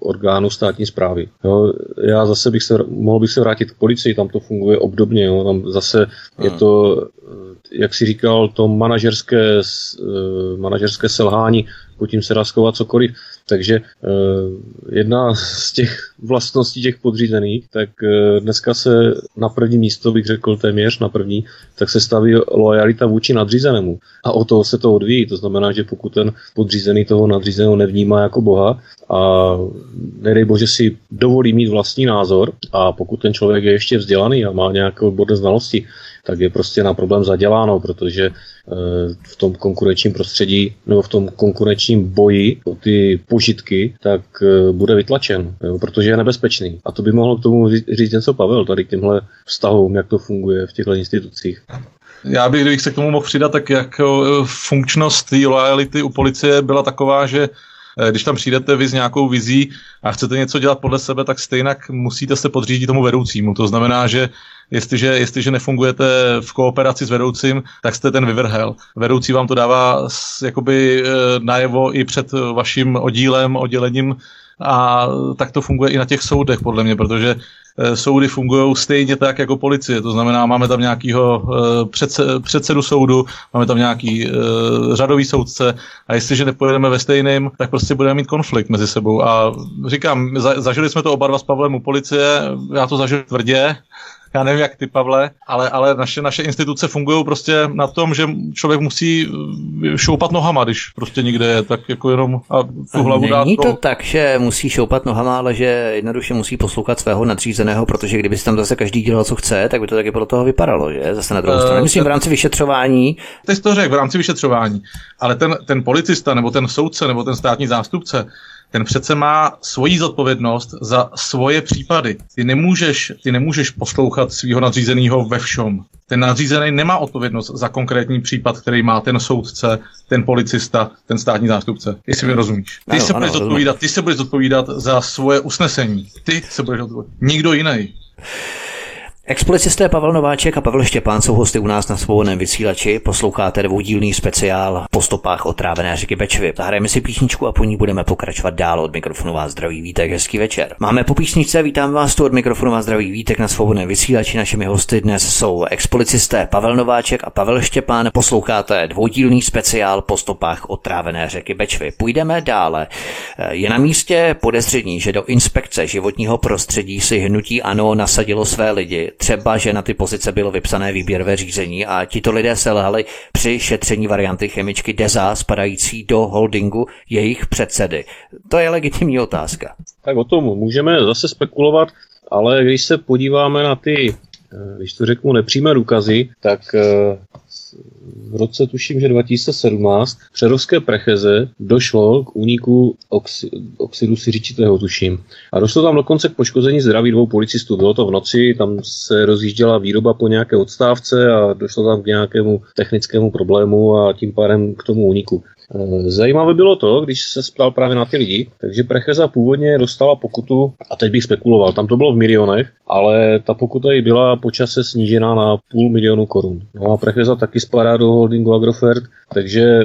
orgánů státní zprávy. Jo, já zase bych se, mohl bych se vrátit k policii, tam to funguje obdobně, jo, tam zase je hmm. to, jak si říkal, to manažerské, manažerské selhání, pod tím se dá schovat cokoliv. Takže eh, jedna z těch vlastností těch podřízených, tak eh, dneska se na první místo, bych řekl téměř na první, tak se staví lojalita vůči nadřízenému. A o toho se to odvíjí. To znamená, že pokud ten podřízený toho nadřízeného nevnímá jako boha a nedej bože si dovolí mít vlastní názor a pokud ten člověk je ještě vzdělaný a má nějaké odborné znalosti, tak je prostě na problém zaděláno, protože eh, v tom konkurenčním prostředí nebo v tom konkurenčním boji o ty požitky, tak eh, bude vytlačen, jo, protože je nebezpečný. A to by mohlo k tomu říct něco Pavel, tady k těmhle vztahům, jak to funguje v těchto institucích. Já bych, kdybych se k tomu mohl přidat, tak jako eh, funkčnost té lojality u policie byla taková, že když tam přijdete vy s nějakou vizí a chcete něco dělat podle sebe, tak stejně musíte se podřídit tomu vedoucímu. To znamená, že jestliže, jestliže nefungujete v kooperaci s vedoucím, tak jste ten vyvrhel. Vedoucí vám to dává jakoby eh, najevo i před vaším oddílem, oddělením a tak to funguje i na těch soudech, podle mě, protože eh, soudy fungují stejně tak jako policie. To znamená, máme tam nějakého eh, předsedu soudu, máme tam nějaký řadový soudce a jestliže nepojedeme ve stejném, tak prostě budeme mít konflikt mezi sebou. A říkám, zažili jsme to oba dva s Pavlem u policie, já to zažil tvrdě, já nevím jak ty, Pavle, ale, ale naše, naše instituce fungují prostě na tom, že člověk musí eh, šoupat nohama, když prostě někde je, tak jako jenom a tu hlavu dát. Není to tak, že musí šoupat nohama, ale že jednoduše musí poslouchat svého nadřízeného, protože kdyby si tam zase každý dělal, co chce, tak by to taky podle toho vypadalo, že? Zase na druhou uh, stranu. Myslím v rámci vyšetřování. Jsi to řekl, v rámci vyšetřování. Ale ten, ten policista, nebo ten soudce, nebo ten státní zástupce, ten přece má svoji zodpovědnost za svoje případy. Ty nemůžeš, ty nemůžeš poslouchat svého nadřízeného ve všem. Ten nadřízený nemá odpovědnost za konkrétní případ, který má ten soudce, ten policista, ten státní zástupce. Jestli mi rozumíš. Ty ano, se budeš zodpovídat, ty se budeš zodpovídat za svoje usnesení. Ty se budeš zodpovídat. Nikdo jiný. Expolicisté Pavel Nováček a Pavel Štěpán jsou hosty u nás na svobodném vysílači. Posloucháte dvoudílný speciál po stopách otrávené řeky Bečvy. Zahrajeme si písničku a po ní budeme pokračovat dál od mikrofonu vás zdraví Vítek. Hezký večer. Máme po písničce, vítám vás tu od mikrofonu vás zdraví Vítek na svobodném vysílači. Našimi hosty dnes jsou expolicisté Pavel Nováček a Pavel Štěpán. Posloucháte dvoudílný speciál po stopách otrávené řeky Bečvy. Půjdeme dále. Je na místě podezření, že do inspekce životního prostředí si hnutí ANO nasadilo své lidi třeba, že na ty pozice bylo vypsané výběrové řízení a tito lidé selhali při šetření varianty chemičky DEZA spadající do holdingu jejich předsedy. To je legitimní otázka. Tak o tom můžeme zase spekulovat, ale když se podíváme na ty, eh, když to řeknu, nepřímé důkazy, tak eh, v roce, tuším, že 2017, v Přerovské precheze došlo k úniku oxi, oxidu siřičitého, tuším. A došlo tam dokonce k poškození zdraví dvou policistů. Bylo to v noci, tam se rozjížděla výroba po nějaké odstávce a došlo tam k nějakému technickému problému a tím pádem k tomu úniku. Eh, zajímavé bylo to, když se ptal právě na ty lidi, takže Precheza původně dostala pokutu, a teď bych spekuloval, tam to bylo v milionech, ale ta pokuta jí byla počase snížená na půl milionu korun. No a Precheza taky spadá do holdingu Agrofert, takže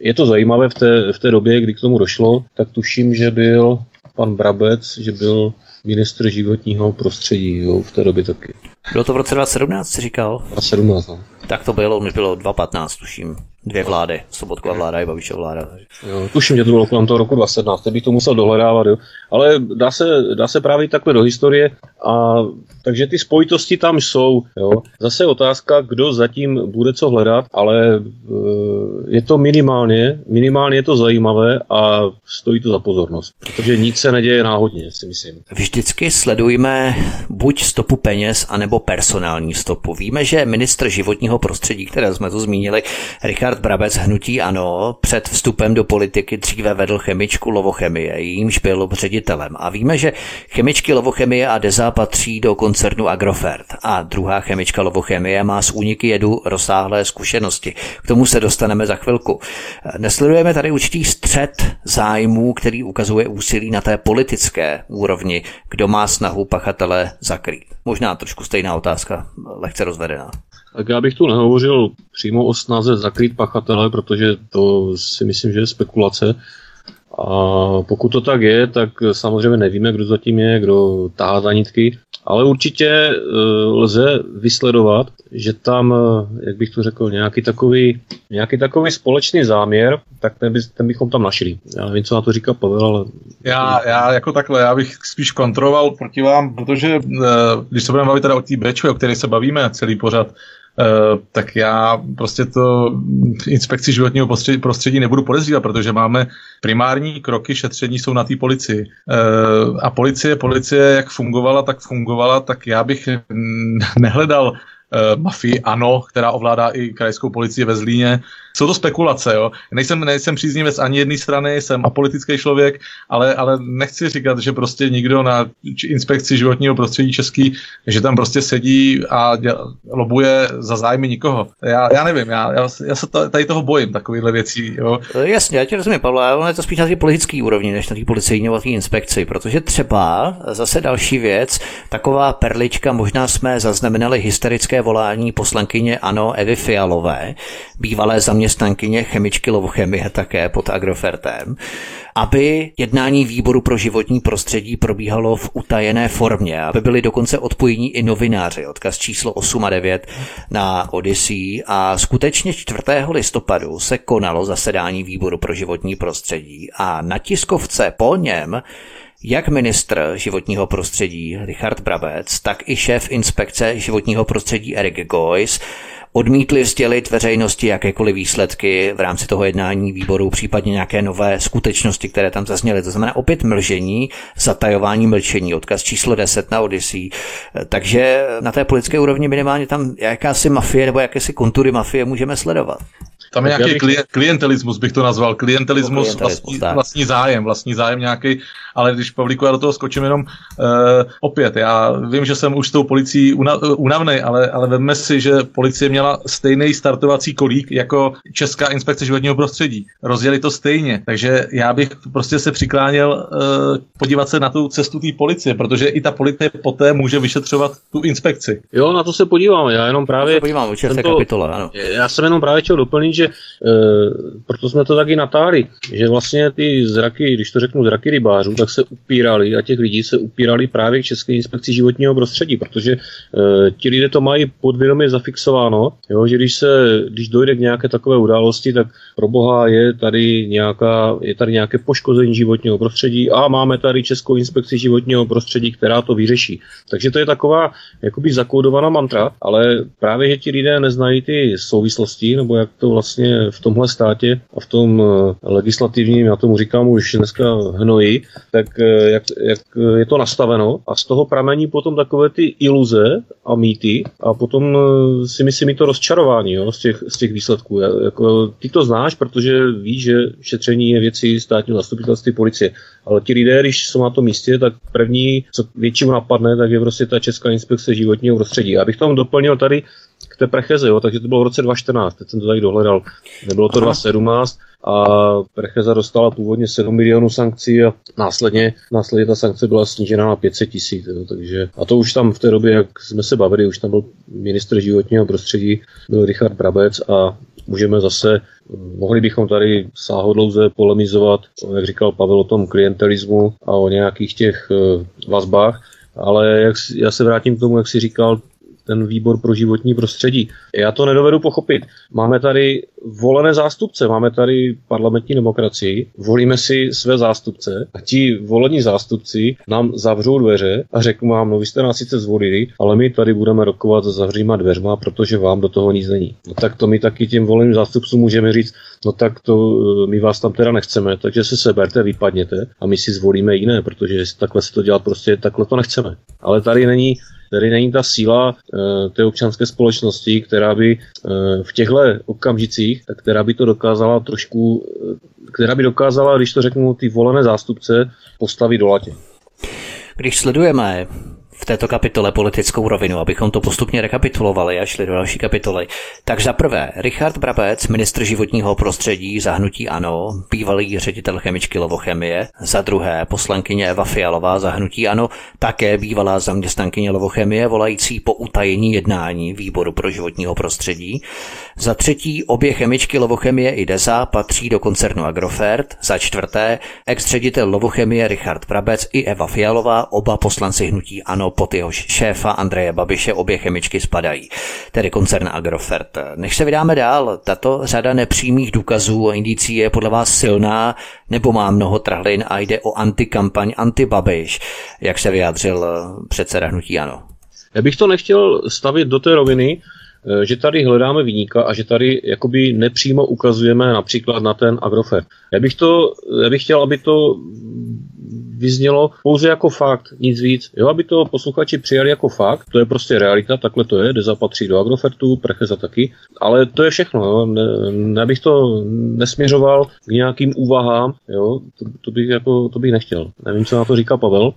je to zajímavé v té, v té době, kdy k tomu došlo, tak tuším, že byl pan Brabec, že byl ministr životního prostředí jo, v té době taky. Bylo to v roce 2017, jsi říkal? 2017, no. Tak to bylo, mi bylo 2015, tuším. Dvě vlády, Sobotkova vláda i Babišova vláda. Jo, tuším, že to bylo kolem toho roku 2017, teď bych to musel dohledávat, jo. Ale dá se, dá se právě takhle do historie a takže ty spojitosti tam jsou, jo. Zase otázka, kdo zatím bude co hledat, ale e, je to minimálně, minimálně je to zajímavé a stojí to za pozornost, protože nic se neděje náhodně, si myslím. Vždycky sledujeme buď stopu peněz, anebo personální stopu. Víme, že ministr životního prostředí, které jsme tu zmínili, Richard Brabec hnutí ano před vstupem do politiky dříve vedl chemičku Lovochemie, jímž byl ředitelem. A víme, že chemičky Lovochemie a Deza patří do koncernu Agrofert. A druhá chemička Lovochemie má s úniky jedu rozsáhlé zkušenosti. K tomu se dostaneme za chvilku. Nesledujeme tady určitý střed zájmů, který ukazuje úsilí na té politické úrovni, kdo má snahu pachatele zakrýt. Možná trošku stejná otázka, lehce rozvedená. Tak já bych tu nehovořil přímo o snaze zakrýt pachatele, protože to si myslím, že je spekulace. A pokud to tak je, tak samozřejmě nevíme, kdo zatím je, kdo tahá za nitky, ale určitě e, lze vysledovat, že tam, e, jak bych to řekl, nějaký takový, nějaký takový společný záměr, tak ten, by, ten bychom tam našli. Já nevím, co na to říká Pavel, ale... Já, já jako takhle, já bych spíš kontroval proti vám, protože e, když se budeme bavit teda o té Bču, o které se bavíme celý pořad, tak já prostě to inspekci životního prostředí, nebudu podezřívat, protože máme primární kroky šetření jsou na té policii. Uh, a policie, policie jak fungovala, tak fungovala, tak já bych <laughs> nehledal uh, mafii ANO, která ovládá i krajskou policii ve Zlíně. Jsou to spekulace, jo. Nejsem, nejsem příznivec ani jedné strany, jsem apolitický člověk, ale, ale nechci říkat, že prostě nikdo na inspekci životního prostředí český, že tam prostě sedí a děl, lobuje za zájmy nikoho. Já, já nevím, já, já, já se tady toho bojím, takovýhle věcí, jo. Jasně, já ti rozumím, Pavle, ale ono je to spíš na té politické úrovni, než na té policejní inspekci, protože třeba zase další věc, taková perlička, možná jsme zaznamenali hysterické volání poslankyně Ano Evy Fialové, bývalé zaměstnankyně chemičky Lovochemie také pod Agrofertem, aby jednání výboru pro životní prostředí probíhalo v utajené formě, aby byli dokonce odpojení i novináři, odkaz číslo 8 a 9 na Odyssey a skutečně 4. listopadu se konalo zasedání výboru pro životní prostředí a na tiskovce po něm jak ministr životního prostředí Richard Brabec, tak i šéf inspekce životního prostředí Eric Goyce odmítli sdělit veřejnosti jakékoliv výsledky v rámci toho jednání výboru, případně nějaké nové skutečnosti, které tam zazněly. To znamená opět mlžení, zatajování mlčení, odkaz číslo 10 na Odyssey. Takže na té politické úrovni minimálně tam jakási mafie nebo jakési kontury mafie můžeme sledovat. Tam je nějaký bych... klientelismus, bych to nazval. Klientelismus, vlastní, vlastní zájem, vlastní zájem nějaký, ale když Pavlíku já do toho skočím jenom uh, opět, já vím, že jsem už s tou policií unavný, ale, ale veme si, že policie měla stejný startovací kolík jako Česká inspekce životního prostředí. Rozjeli to stejně, takže já bych prostě se přikláněl uh, podívat se na tu cestu té policie, protože i ta policie poté může vyšetřovat tu inspekci. Jo, na to se podívám, já jenom právě... To podívám, tento, kapitole, ano. Já jsem jenom právě chtěl doplnit, že proto jsme to taky natáhli, že vlastně ty zraky, když to řeknu zraky rybářů, tak se upírali a těch lidí se upírali právě k České inspekci životního prostředí, protože e, ti lidé to mají podvědomě zafixováno, jo, že když se, když dojde k nějaké takové události, tak pro boha je tady nějaká, je tady nějaké poškození životního prostředí a máme tady Českou inspekci životního prostředí, která to vyřeší. Takže to je taková jakoby zakódovaná mantra, ale právě, že ti lidé neznají ty souvislosti, nebo jak to vlastně vlastně v tomhle státě a v tom eh, legislativním, já tomu říkám už dneska hnoji, tak eh, jak, jak je to nastaveno a z toho pramení potom takové ty iluze a mýty a potom eh, si myslím i to rozčarování jo, z, těch, z těch výsledků. Jako, ty to znáš, protože víš, že šetření je věci státního zastupitelství policie. Ale ti lidé, když jsou na tom místě, tak první, co většinou napadne, tak je prostě ta Česká inspekce životního prostředí. Já bych tam doplnil tady té precheze, jo, takže to bylo v roce 2014, teď jsem to tady dohledal. Nebylo to Aha. 2017 a Precheza dostala původně 7 milionů sankcí a následně, následně ta sankce byla snížena na 500 tisíc. Takže, a to už tam v té době, jak jsme se bavili, už tam byl ministr životního prostředí, byl Richard Brabec a můžeme zase, mohli bychom tady sáhodlouze polemizovat, jak říkal Pavel, o tom klientelismu a o nějakých těch eh, vazbách, ale jak, já se vrátím k tomu, jak si říkal, ten výbor pro životní prostředí. Já to nedovedu pochopit. Máme tady volené zástupce, máme tady parlamentní demokracii, volíme si své zástupce a ti volení zástupci nám zavřou dveře a řeknou vám, no vy jste nás sice zvolili, ale my tady budeme rokovat za zavříma dveřma, protože vám do toho nic není. No tak to my taky těm voleným zástupcům můžeme říct, no tak to eh, my vás tam teda nechceme, takže se seberte, vypadněte a my si zvolíme jiné, protože takhle se to dělat prostě takhle to nechceme. Ale tady není Tady není ta síla uh, té občanské společnosti, která by uh, v těchto okamžicích, která by to dokázala trošku, uh, která by dokázala, když to řeknu, ty volené zástupce postavit do latě. Když sledujeme v této kapitole politickou rovinu, abychom to postupně rekapitulovali a šli do další kapitoly. Tak za prvé, Richard Brabec, ministr životního prostředí, zahnutí ANO, bývalý ředitel chemičky Lovochemie. Za druhé, poslankyně Eva Fialová, zahnutí ANO, také bývalá zaměstnankyně Lovochemie, volající po utajení jednání výboru pro životního prostředí. Za třetí, obě chemičky Lovochemie i Deza patří do koncernu Agrofert. Za čtvrté, ex-ředitel Lovochemie Richard Brabec i Eva Fialová, oba poslanci hnutí ANO pod jehož šéfa Andreje Babiše obě chemičky spadají, tedy koncern Agrofert. Než se vydáme dál, tato řada nepřímých důkazů a indicí je podle vás silná nebo má mnoho trhlin a jde o antikampaň anti-Babiš, jak se vyjádřil předseda hnutí ANO. Já bych to nechtěl stavit do té roviny, Eh, že tady hledáme výníka a že tady jakoby nepřímo ukazujeme například na ten Agrofert. Já bych, to, já bych chtěl, aby to vyznělo pouze jako fakt, nic víc. Jo, aby to posluchači přijali jako fakt, to je prostě realita, takhle to je, kde zapatří do Agrofertu, Precheza taky, ale to je všechno, jo. Ne, ne bych to nesměřoval k nějakým úvahám, jo, to, to, bych jako, to bych nechtěl. Nevím, co na to říká Pavel.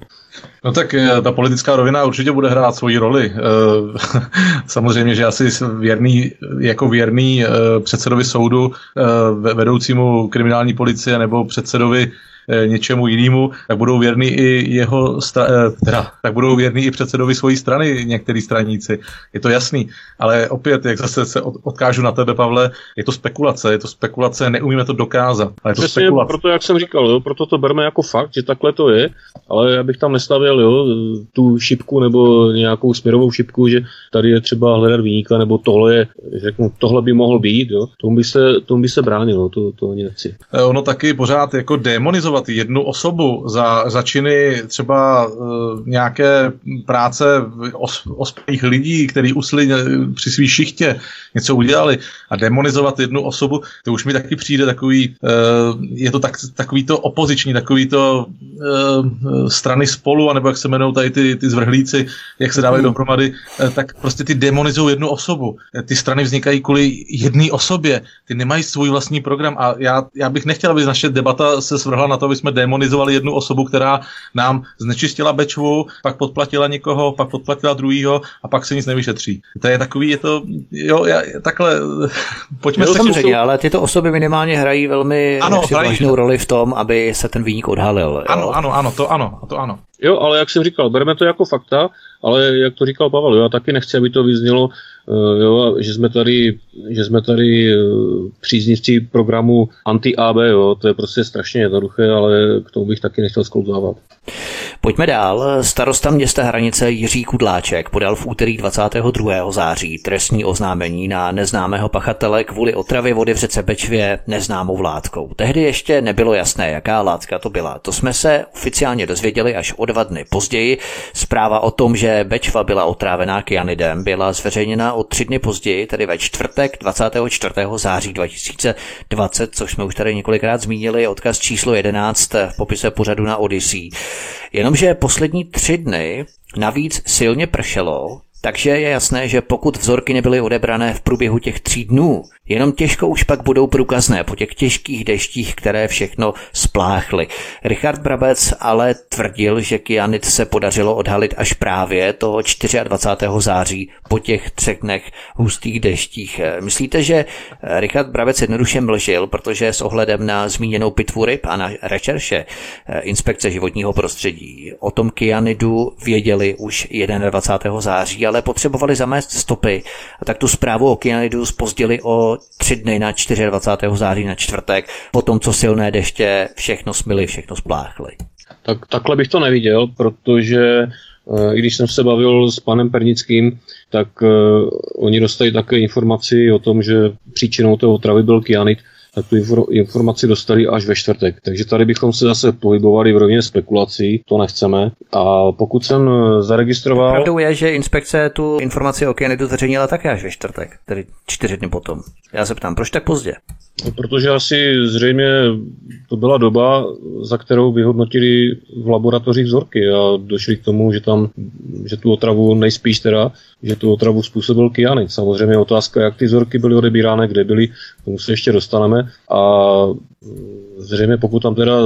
No tak eh, ta politická rovina určitě bude hrát svoji roli. Eh, <laughs> samozřejmě, že asi věrný, jako věrný eh, předsedovi soudu, vedoucímu kriminální policie nebo předsedovi něčemu jinému, tak budou věrní i jeho, stra- eh, teda, tak budou věrní i předsedovi svojí strany některý straníci. Je to jasný. Ale opět, jak zase se odkážu na tebe, Pavle, je to spekulace, je to spekulace, neumíme to dokázat. Ale je to Přesně, spekulace. proto, jak jsem říkal, jo, proto to berme jako fakt, že takhle to je, ale já bych tam nestavil jo, tu šipku nebo nějakou směrovou šipku, že tady je třeba hledat výnika, nebo tohle je, řeknu, tohle by mohlo být, jo, tomu by se, tomu by se bránilo, to, to ani nechci. Eh, ono taky pořád jako demonizovat kritizovat jednu osobu za, za činy třeba uh, nějaké práce os, ospělých lidí, kteří usli eh, při svý šichtě, něco udělali a demonizovat jednu osobu, to už mi taky přijde takový, uh, je to tak, takový to opoziční, takový to uh, strany spolu, anebo jak se jmenují tady ty, ty zvrhlíci, jak se dávají hmm. dohromady, uh, tak prostě ty demonizují jednu osobu. Ty strany vznikají kvůli jedné osobě, ty nemají svůj vlastní program a já, já bych nechtěl, aby naše debata se svrhla na to, aby jsme demonizovali jednu osobu, která nám znečistila Bečvu, pak podplatila někoho, pak podplatila druhýho a pak se nic nevyšetří. To je takový, je to, jo, já, takhle, <laughs> pojďme no, se samozřejmě, ale tyto osoby minimálně hrají velmi ano, hrají, vážnou roli v tom, aby se ten výnik odhalil. Jo? Ano, ano, ano, to ano, to ano. Jo, ale jak jsem říkal, bereme to jako fakta, ale jak to říkal Pavel, já taky nechci, aby to vyznělo, jo, že jsme tady, že jsme tady uh, příznivci programu anti-AB, jo, to je prostě strašně jednoduché, ale k tomu bych taky nechtěl sklouzávat. Pojďme dál. Starosta města Hranice Jiří Kudláček podal v úterý 22. září trestní oznámení na neznámého pachatele kvůli otravě vody v řece Bečvě neznámou látkou. Tehdy ještě nebylo jasné, jaká látka to byla. To jsme se oficiálně dozvěděli až o dva dny později. Zpráva o tom, že Bečva byla otrávená kyanidem, byla zveřejněna o tři dny později, tedy ve čtvrtek 24. září 2020, což jsme už tady několikrát zmínili, odkaz číslo 11 v popise pořadu na Odyssey. Jenomže poslední tři dny navíc silně pršelo, takže je jasné, že pokud vzorky nebyly odebrané v průběhu těch tří dnů, Jenom těžko už pak budou průkazné po těch těžkých deštích, které všechno spláchly. Richard Brabec ale tvrdil, že kyanit se podařilo odhalit až právě toho 24. září po těch třech dnech hustých deštích. Myslíte, že Richard Brabec jednoduše mlžil, protože s ohledem na zmíněnou pitvu ryb a na rešerše inspekce životního prostředí o tom kyanidu věděli už 21. září, ale potřebovali zamést stopy a tak tu zprávu o kyanidu spozdili o tři dny na 24. září na čtvrtek, po tom, co silné deště všechno smily, všechno spláchly. Tak, takhle bych to neviděl, protože eh, i když jsem se bavil s panem Pernickým, tak uh, oni dostali také informaci o tom, že příčinou té otravy byl kyanit, tak tu informaci dostali až ve čtvrtek. Takže tady bychom se zase pohybovali v rovině spekulací, to nechceme. A pokud jsem eh, zaregistroval... Pravdou je, že inspekce tu informaci o kyanidu zveřejnila také až ve čtvrtek, tedy čtyři dny potom. Já se ptám, proč tak pozdě? Protože asi zřejmě to byla doba, za kterou vyhodnotili v laboratořích vzorky a došli k tomu, že tam, že tu otravu nejspíš teda, že tu otravu způsobil kyanit. Samozřejmě otázka, jak ty vzorky byly odebírány, kde byly, k tomu se ještě dostaneme. A zřejmě pokud tam teda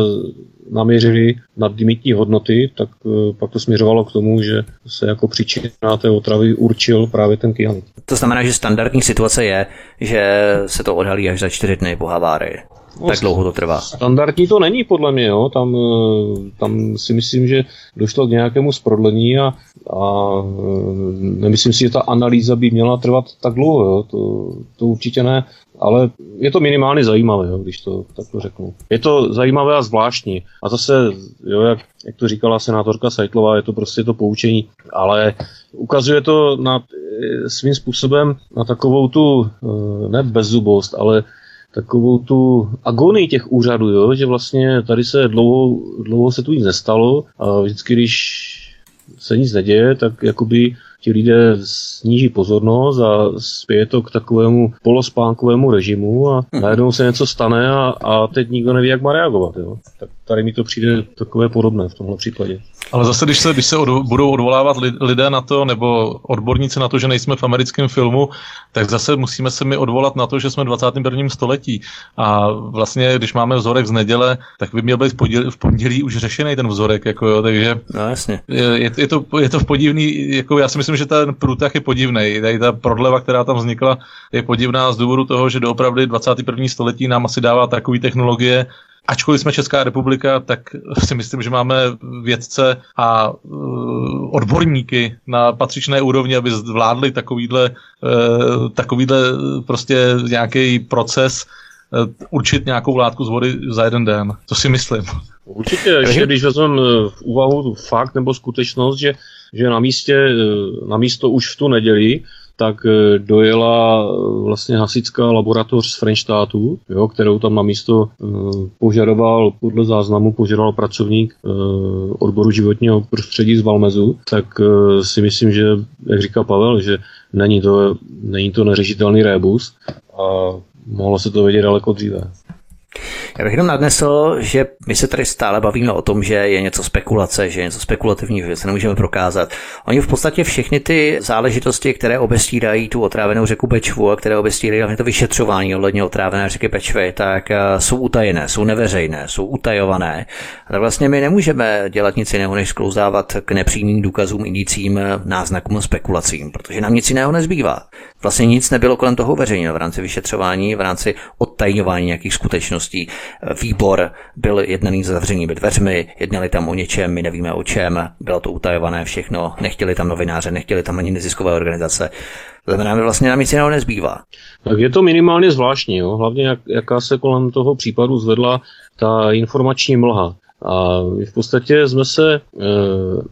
naměřili nadlimitní hodnoty, tak eh, pak to směřovalo k tomu, že se jako příčina té otravy určil právě ten kyanid. To znamená, že standardní situace je, že se to odhalí až za čtyři dny po havárii. No, tak dlouho to trvá. Standardní to není podle mě, jo. Tam, eh, tam si myslím, že došlo k nějakému sprodlení a, a eh, nemyslím si, že ta analýza by měla trvat tak dlouho, jo. To, to určitě ne ale je to minimálně zajímavé, jo, když to takto řeknu. Je to zajímavé a zvláštní. A zase, jo, jak, jak to říkala senátorka Sajtlová, je to prostě to poučení, ale ukazuje to na, eh, svým způsobem na takovou tu, eh, ne bezzubost, ale takovou tu agonii těch úřadů, jo, že vlastně tady se dlouho, dlouho se tu nic nestalo a vždycky, když se nic neděje, tak jakoby ti lidé sníží pozornost a spěje to k takovému polospánkovému režimu a mhm. najednou se něco stane a, a teď nikdo neví, jak má reagovat. Jo. Tak tady mi to přijde takové podobné v tomhle případě. Ale zase, když se, když se od, budou odvolávat lidé na to, nebo odborníci na to, že nejsme v americkém filmu, tak zase musíme se mi odvolat na to, že jsme v 21. století. A vlastně, když máme vzorek z neděle, tak by měl být v pondělí, v pondělí už řešený ten vzorek. Jako jo, takže no, jasně. Je, je, to, je to podivný, jako já si myslím, že ten průtah je podivný. Tady ta prodleva, která tam vznikla, je podivná z důvodu toho, že doopravdy 21. století nám asi dává takové technologie, ačkoliv jsme Česká republika, tak si myslím, že máme vědce a uh, odborníky na patřičné úrovni, aby zvládli takovýhle, uh, takovýhle prostě nějaký proces uh, určit nějakou látku z vody za jeden den. To si myslím. Určitě, ještě když vezmeme v úvahu fakt nebo skutečnost, že, že na, místě, na místo už v tu neděli tak eh, dojela eh, vlastně hasická laboratoř z Frenštátu, jo, kterou tam na místo eh, požadoval, podle záznamu požadoval pracovník odboru životního prostředí z Valmezu, tak si myslím, že, jak říká Pavel, že není to, není to neřešitelný rébus a mohlo se to vědět daleko dříve. Já bych jenom nadnesl, že my se tady stále bavíme o tom, že je něco spekulace, že je něco spekulativního, že se nemůžeme prokázat. Oni v podstatě všechny ty záležitosti, které obestírají tu otrávenou řeku Bečvu a které obestírají hlavně to vyšetřování ohledně otrávené řeky Bečvy, tak eh, jsou utajené, jsou neveřejné, jsou utajované. A tak vlastně my nemůžeme dělat nic jiného, než sklouzávat k nepřímým důkazům, indicím, náznakům, spekulacím, protože nám nic jiného nezbývá. Vlastně nic nebylo kolem toho veřejně v rámci vyšetřování, v rámci odtajňování nějakých skutečností výbor byl jednaný za zavřenými dveřmi, jednali tam o něčem, my nevíme o čem, bylo to utajované všechno, nechtěli tam novináře, nechtěli tam ani neziskové organizace. Znamená, že vlastně nám nic jiného nezbývá. Tak je to minimálně zvláštní, jo? hlavně jak, jaká se kolem toho případu zvedla ta informační mlha. A v podstatě jsme se, eh,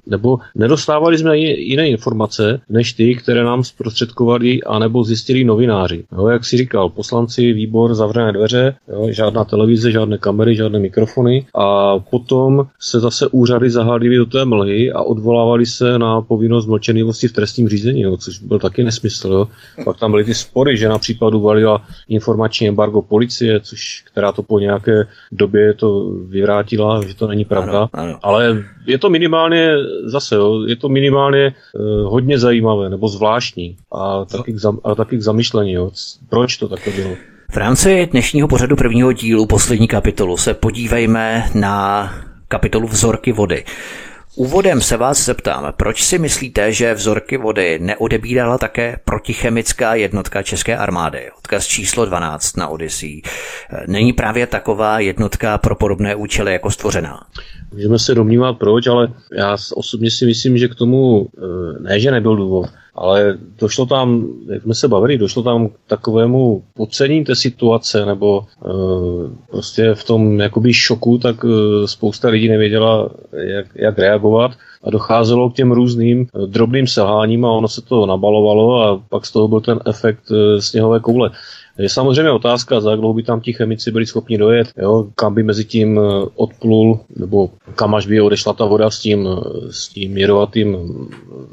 nebo nedostávali jsme jiné informace, než ty, které nám zprostředkovali anebo zjistili novináři. Jo, jak si říkal, poslanci, výbor, zavřené dveře, jo, žádná televize, žádné kamery, žádné mikrofony a potom se zase úřady zahádily do té mlhy a odvolávali se na povinnost mlčenlivosti v trestním řízení, jo, což byl taky nesmysl. Jo. Pak tam byly ty spory, že například uvalila informační embargo policie, což, která to po nějaké době to vyvrátila, že to není pravda, ano, ano. ale je to minimálně, zase jo, je to minimálně uh, hodně zajímavé nebo zvláštní a taky, k, zam, a taky k zamyšlení, jo. proč to takto bylo. V rámci dnešního pořadu prvního dílu, poslední kapitolu, se podívejme na kapitolu Vzorky vody. Úvodem se vás zeptám, proč si myslíte, že vzorky vody neodebírala také protichemická jednotka České armády? Odkaz číslo 12 na Odyssey. Není právě taková jednotka pro podobné účely jako stvořená? Můžeme se domnívat proč, ale já osobně si myslím, že k tomu eh, ne, že nebyl důvod ale došlo tam, jak jsme se bavili, došlo tam k takovému podcenění té situace, nebo uh, prostě v tom jakoby šoku, tak uh, spousta lidí nevěděla, jak, jak reagovat a docházelo k těm různým drobným selháním a ono se to nabalovalo a pak z toho byl ten efekt sněhové koule. Je samozřejmě otázka, za jak dlouho by tam ti chemici byli schopni dojet, jo, kam by mezi tím eh, odplul, nebo kam až by odešla ta voda s tím, eh, s tím jedovatým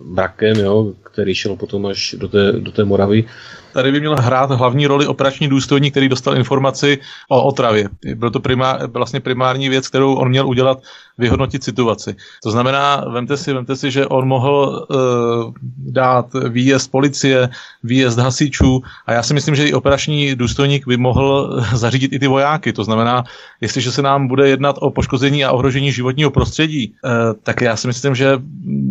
mrakem, jo, který šel potom až do té, do té Moravy. Tady by měl hrát hlavní roli operační důstojník, který dostal informaci o otravě. Byl to primár, vlastně primární věc, kterou on měl udělat, vyhodnotit situaci. To znamená, vemte si, vemte si že on mohl uh, dát výjezd policie, výjezd hasičů a já si myslím, že i operační důstojník by mohl zařídit i ty vojáky. To znamená, jestliže se nám bude jednat o poškození a ohrožení životního prostředí, uh, tak já si myslím, že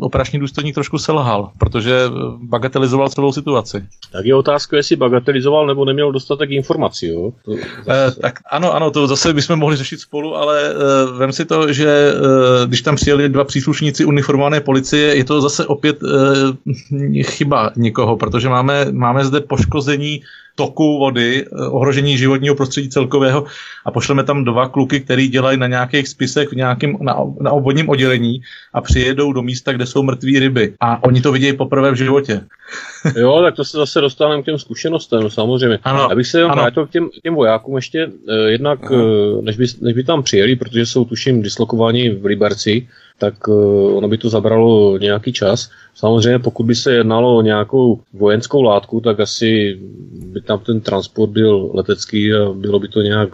operační důstojník trošku selhal, protože bagatelizoval celou situaci. Tak je otázka, jestli bagatelizoval nebo neměl dostatek informací. Jo? To zase... eh, tak ano, ano, to zase bychom mohli řešit spolu, ale eh, vem si to, že eh, když tam přijeli dva příslušníci uniformované policie, je to zase opět eh, chyba někoho, protože máme, máme zde poškození toku vody, eh, ohrožení životního prostředí celkového a pošleme tam dva kluky, který dělají na nějakých spisech v nějakém, na, na obvodním oddělení a přijedou do místa, kde jsou mrtvé ryby. A oni to vidějí poprvé v životě. <laughs> jo, tak to se zase dostaneme k těm zkušenostem, samozřejmě. Ano, Abych se jenom vrátil k těm, těm vojákům ještě, eh, jednak, eh, než by, než by tam přijeli, protože jsou tuším dislokováni v Liberci, tak uh, ono by to zabralo nějaký čas. Samozřejmě pokud by se jednalo o nějakou vojenskou látku, tak asi by tam ten transport byl letecký a bylo by to nějak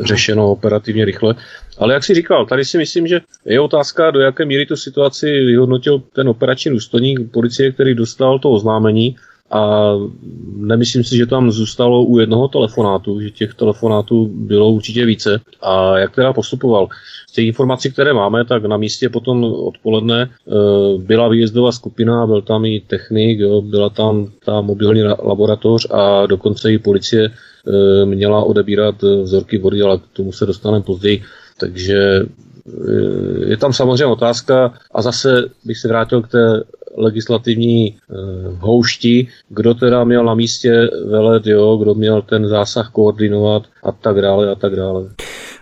řešeno operativně rychle. Ale jak si říkal, tady si myslím, že je otázka, do jaké míry tu situaci vyhodnotil ten operační důstojník policie, který dostal to oznámení a nemyslím si, že tam zůstalo u jednoho telefonátu, že těch telefonátů bylo určitě více. A jak teda postupoval? Z těch informací, které máme, tak na místě potom odpoledne e, byla výjezdová skupina, byl tam i technik, jo, byla tam ta mobilní laboratoř a dokonce i policie e, měla odebírat vzorky vody, ale k tomu se dostaneme později. Takže e, je tam samozřejmě otázka a zase bych se vrátil k té legislativní eh, houšti, kdo teda měl na místě velet, jo, kdo měl ten zásah koordinovat a tak dále a tak dále.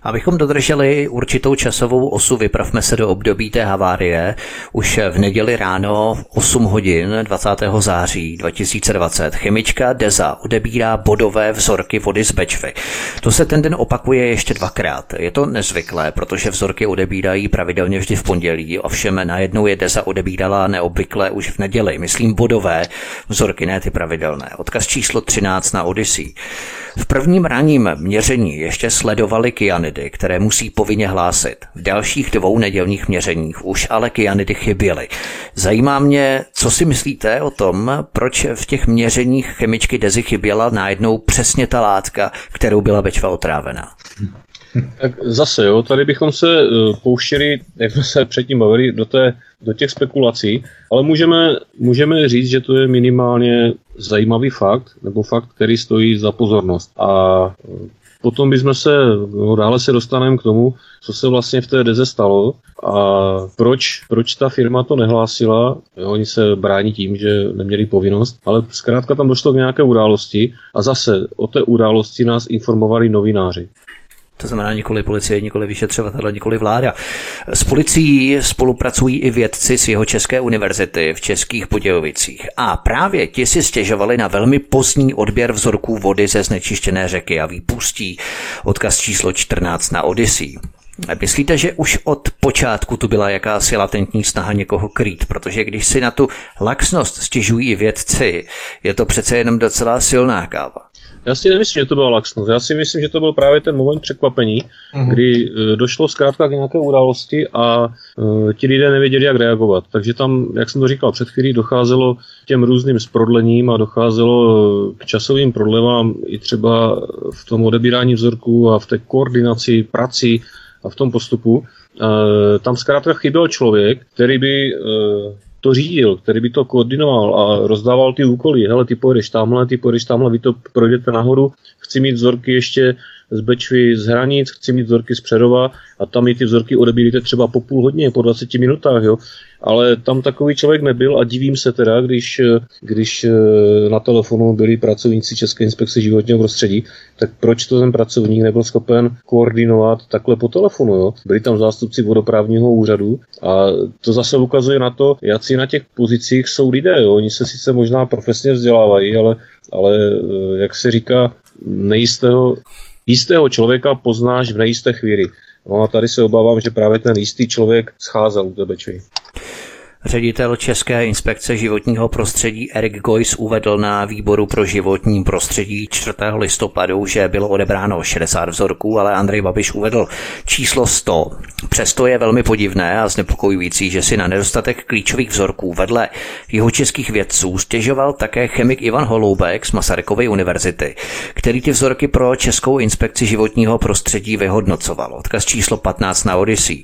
Abychom dodrželi určitou časovou osu, vypravme se do období té havárie. Už v neděli ráno 8 hodin 20. září 2020 chemička Deza odebírá bodové vzorky vody z Bečvy. To se ten den opakuje ještě dvakrát. Je to nezvyklé, protože vzorky odebírají pravidelně vždy v pondělí, ovšem najednou je Deza odebírala neobvykle už v neděli. Myslím bodové vzorky, ne ty pravidelné. Odkaz číslo 13 na Odyssey. V prvním ranním měření ještě sledovali kyanidy, které musí povinně hlásit. V dalších dvou nedělních měřeních už ale kyanidy chyběly. Zajímá mě, co si myslíte o tom, proč v těch měřeních chemičky Dezy chyběla najednou přesně ta látka, kterou byla Bečva otrávena. Tak zase, jo, tady bychom se uh, pouštěli, jak jsme se předtím bavili, do, té, do těch spekulací, ale můžeme, můžeme říct, že to je minimálně zajímavý fakt, nebo fakt, který stojí za pozornost. A uh, potom bychom se, no, dále se dostaneme k tomu, co se vlastně v té deze stalo a proč, proč ta firma to nehlásila. Jo, oni se brání tím, že neměli povinnost, ale zkrátka tam došlo k nějaké události a zase o té události nás informovali novináři. To znamená nikoli policie, nikoli vyšetřovatel, nikoli vláda. S policií spolupracují i vědci z jeho České univerzity v Českých Budějovicích. A právě ti si stěžovali na velmi pozdní odběr vzorků vody ze znečištěné řeky a výpustí. Odkaz číslo 14 na Odyssey. Myslíte, že už od počátku tu byla jakási latentní snaha někoho krýt, protože když si na tu laxnost stěžují vědci, je to přece jenom docela silná káva. Já si nemyslím, že to byla laxnost. Já si myslím, že to byl právě ten moment překvapení, mm-hmm. kdy uh, došlo zkrátka k nějaké události a uh, ti lidé nevěděli, jak reagovat. Takže tam, jak jsem to říkal před chvílí, docházelo k těm různým zprodlením a docházelo k časovým prodlevám i třeba v tom odebírání vzorků a v té koordinaci prací a v tom postupu. Uh, tam zkrátka chyběl člověk, který by to řídil, který by to koordinoval a rozdával ty úkoly. Hele, ty pojedeš tamhle, ty pojedeš tamhle, vy to projdete nahoru, chci mít vzorky ještě z Bečvy, z hranic, chci mít vzorky z Přerova a tam i ty vzorky odebíríte třeba po půl hodině, po 20 minutách, jo. Ale tam takový člověk nebyl a divím se teda, když, když eh, na telefonu byli pracovníci České inspekce životního prostředí, tak proč to ten pracovník nebyl schopen koordinovat takhle po telefonu, jo. Byli tam zástupci vodoprávního úřadu a to zase ukazuje na to, jak na těch pozicích jsou lidé, jo. Oni se sice možná profesně vzdělávají, ale, ale eh, jak se říká, nejistého jistého člověka poznáš v nejisté chvíli. No a tady se obávám, že právě ten jistý člověk scházel u té Bečvy. Ředitel České inspekce životního prostředí Erik Gojs uvedl na výboru pro životní prostředí 4. listopadu, že bylo odebráno 60 vzorků, ale Andrej Babiš uvedl číslo 100. Přesto je velmi podivné a znepokojující, že si na nedostatek klíčových vzorků vedle jeho českých vědců stěžoval také chemik Ivan Holoubek z Masarykovy univerzity, který ty vzorky pro Českou inspekci životního prostředí vyhodnocoval. Odkaz číslo 15 na Odyssey.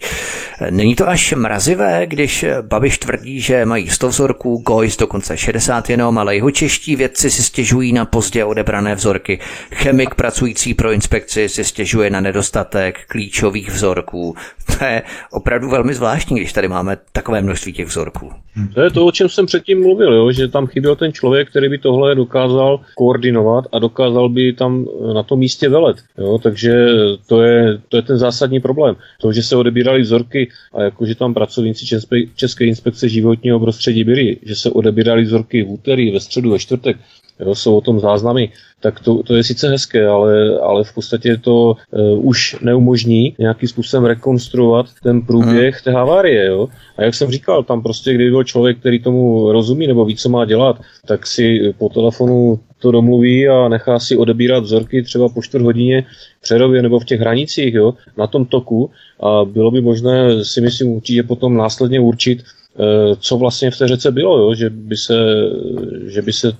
Není to až mrazivé, když Babiš tvrdí, že mají 100 vzorků, Gojs dokonce 60 jenom, ale jeho čeští vědci si stěžují na pozdě odebrané vzorky. Chemik pracující pro inspekci si stěžuje na nedostatek klíčových vzorků. To je opravdu velmi zvláštní, když tady máme takové množství těch vzorků. To je to, o čem jsem předtím mluvil, jo? že tam chyběl ten člověk, který by tohle dokázal koordinovat a dokázal by tam na tom místě velet. Jo? Takže to je, to je ten zásadní problém. To, že se odebírali vzorky a jakože tam pracovníci České inspekce životního prostředí byli, že se odebírali vzorky v úterý, ve středu, ve čtvrtek, jo, jsou o tom záznamy, tak to, to je sice hezké, ale, ale v podstatě to uh, už neumožní nějakým způsobem rekonstruovat ten průběh té havárie. Jo? A jak jsem říkal, tam prostě, kdyby byl člověk, který tomu rozumí nebo ví, co má dělat, tak si po telefonu to domluví a nechá si odebírat vzorky třeba po čtvrt hodině Přerově nebo v těch hranicích, jo, na tom toku a bylo by možné, si myslím, určitě potom následně určit, co vlastně v té řece bylo, jo? Že, by se, že by se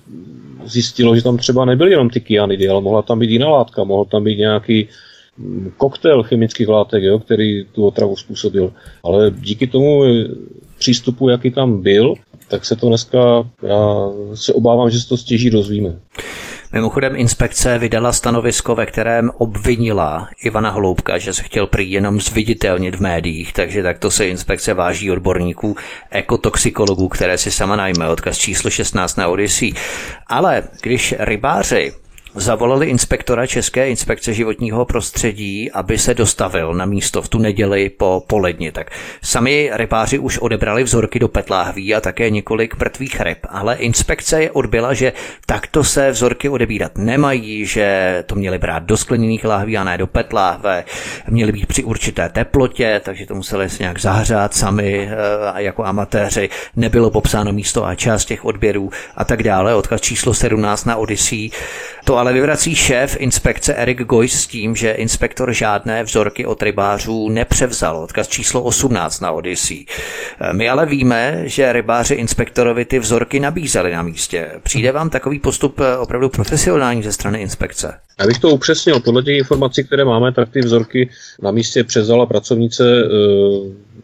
zjistilo, že tam třeba nebyly jenom ty kyanidy, ale mohla tam být jiná látka, mohl tam být nějaký mm, koktel chemických látek, jo, který tu otravu způsobil. Ale díky tomu přístupu, jaký tam byl, tak se to dneska, já se obávám, že se to stěží dozvíme. Mimochodem inspekce vydala stanovisko, ve kterém obvinila Ivana Hloubka, že se chtěl prý jenom zviditelnit v médiích, takže takto se inspekce váží odborníků, ekotoxikologů, které si sama najme, odkaz číslo 16 na Odyssey. Ale když rybáři zavolali inspektora České inspekce životního prostředí, aby se dostavil na místo v tu neděli po poledni. Tak sami rybáři už odebrali vzorky do petláhví a také několik mrtvých ryb, ale inspekce je odbyla, že takto se vzorky odebírat nemají, že to měli brát do skleněných láhví a ne do petláhve, měli být při určité teplotě, takže to museli se nějak zahřát sami eh, a jako amatéři. Nebylo popsáno místo a část těch odběrů a tak dále. Odkaz číslo 17 na Odyssey. To ale vyvrací šéf inspekce Erik Gojs s tím, že inspektor žádné vzorky od rybářů nepřevzal. Odkaz číslo 18 na Odyssey. My ale víme, že rybáři inspektorovi ty vzorky nabízeli na místě. Přijde vám takový postup opravdu profesionální ze strany inspekce? Já bych to upřesnil. Podle těch informací, které máme, tak ty vzorky na místě převzala pracovnice e,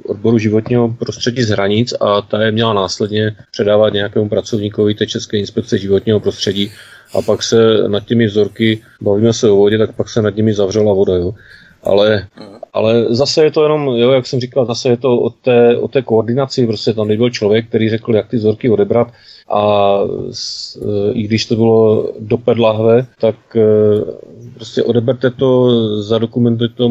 odboru životního prostředí z hranic a ta je měla následně předávat nějakému pracovníkovi té České inspekce životního prostředí a pak se nad těmi vzorky, bavíme se o vodě, tak pak se nad nimi zavřela voda. Jo. Ale, ale zase je to jenom, jo, jak jsem říkal, zase je to o té, o té koordinaci, prostě tam nebyl člověk, který řekl, jak ty vzorky odebrat a s, e, i když to bylo do pedlahve, tak e, prostě odeberte to, zadokumentujte to,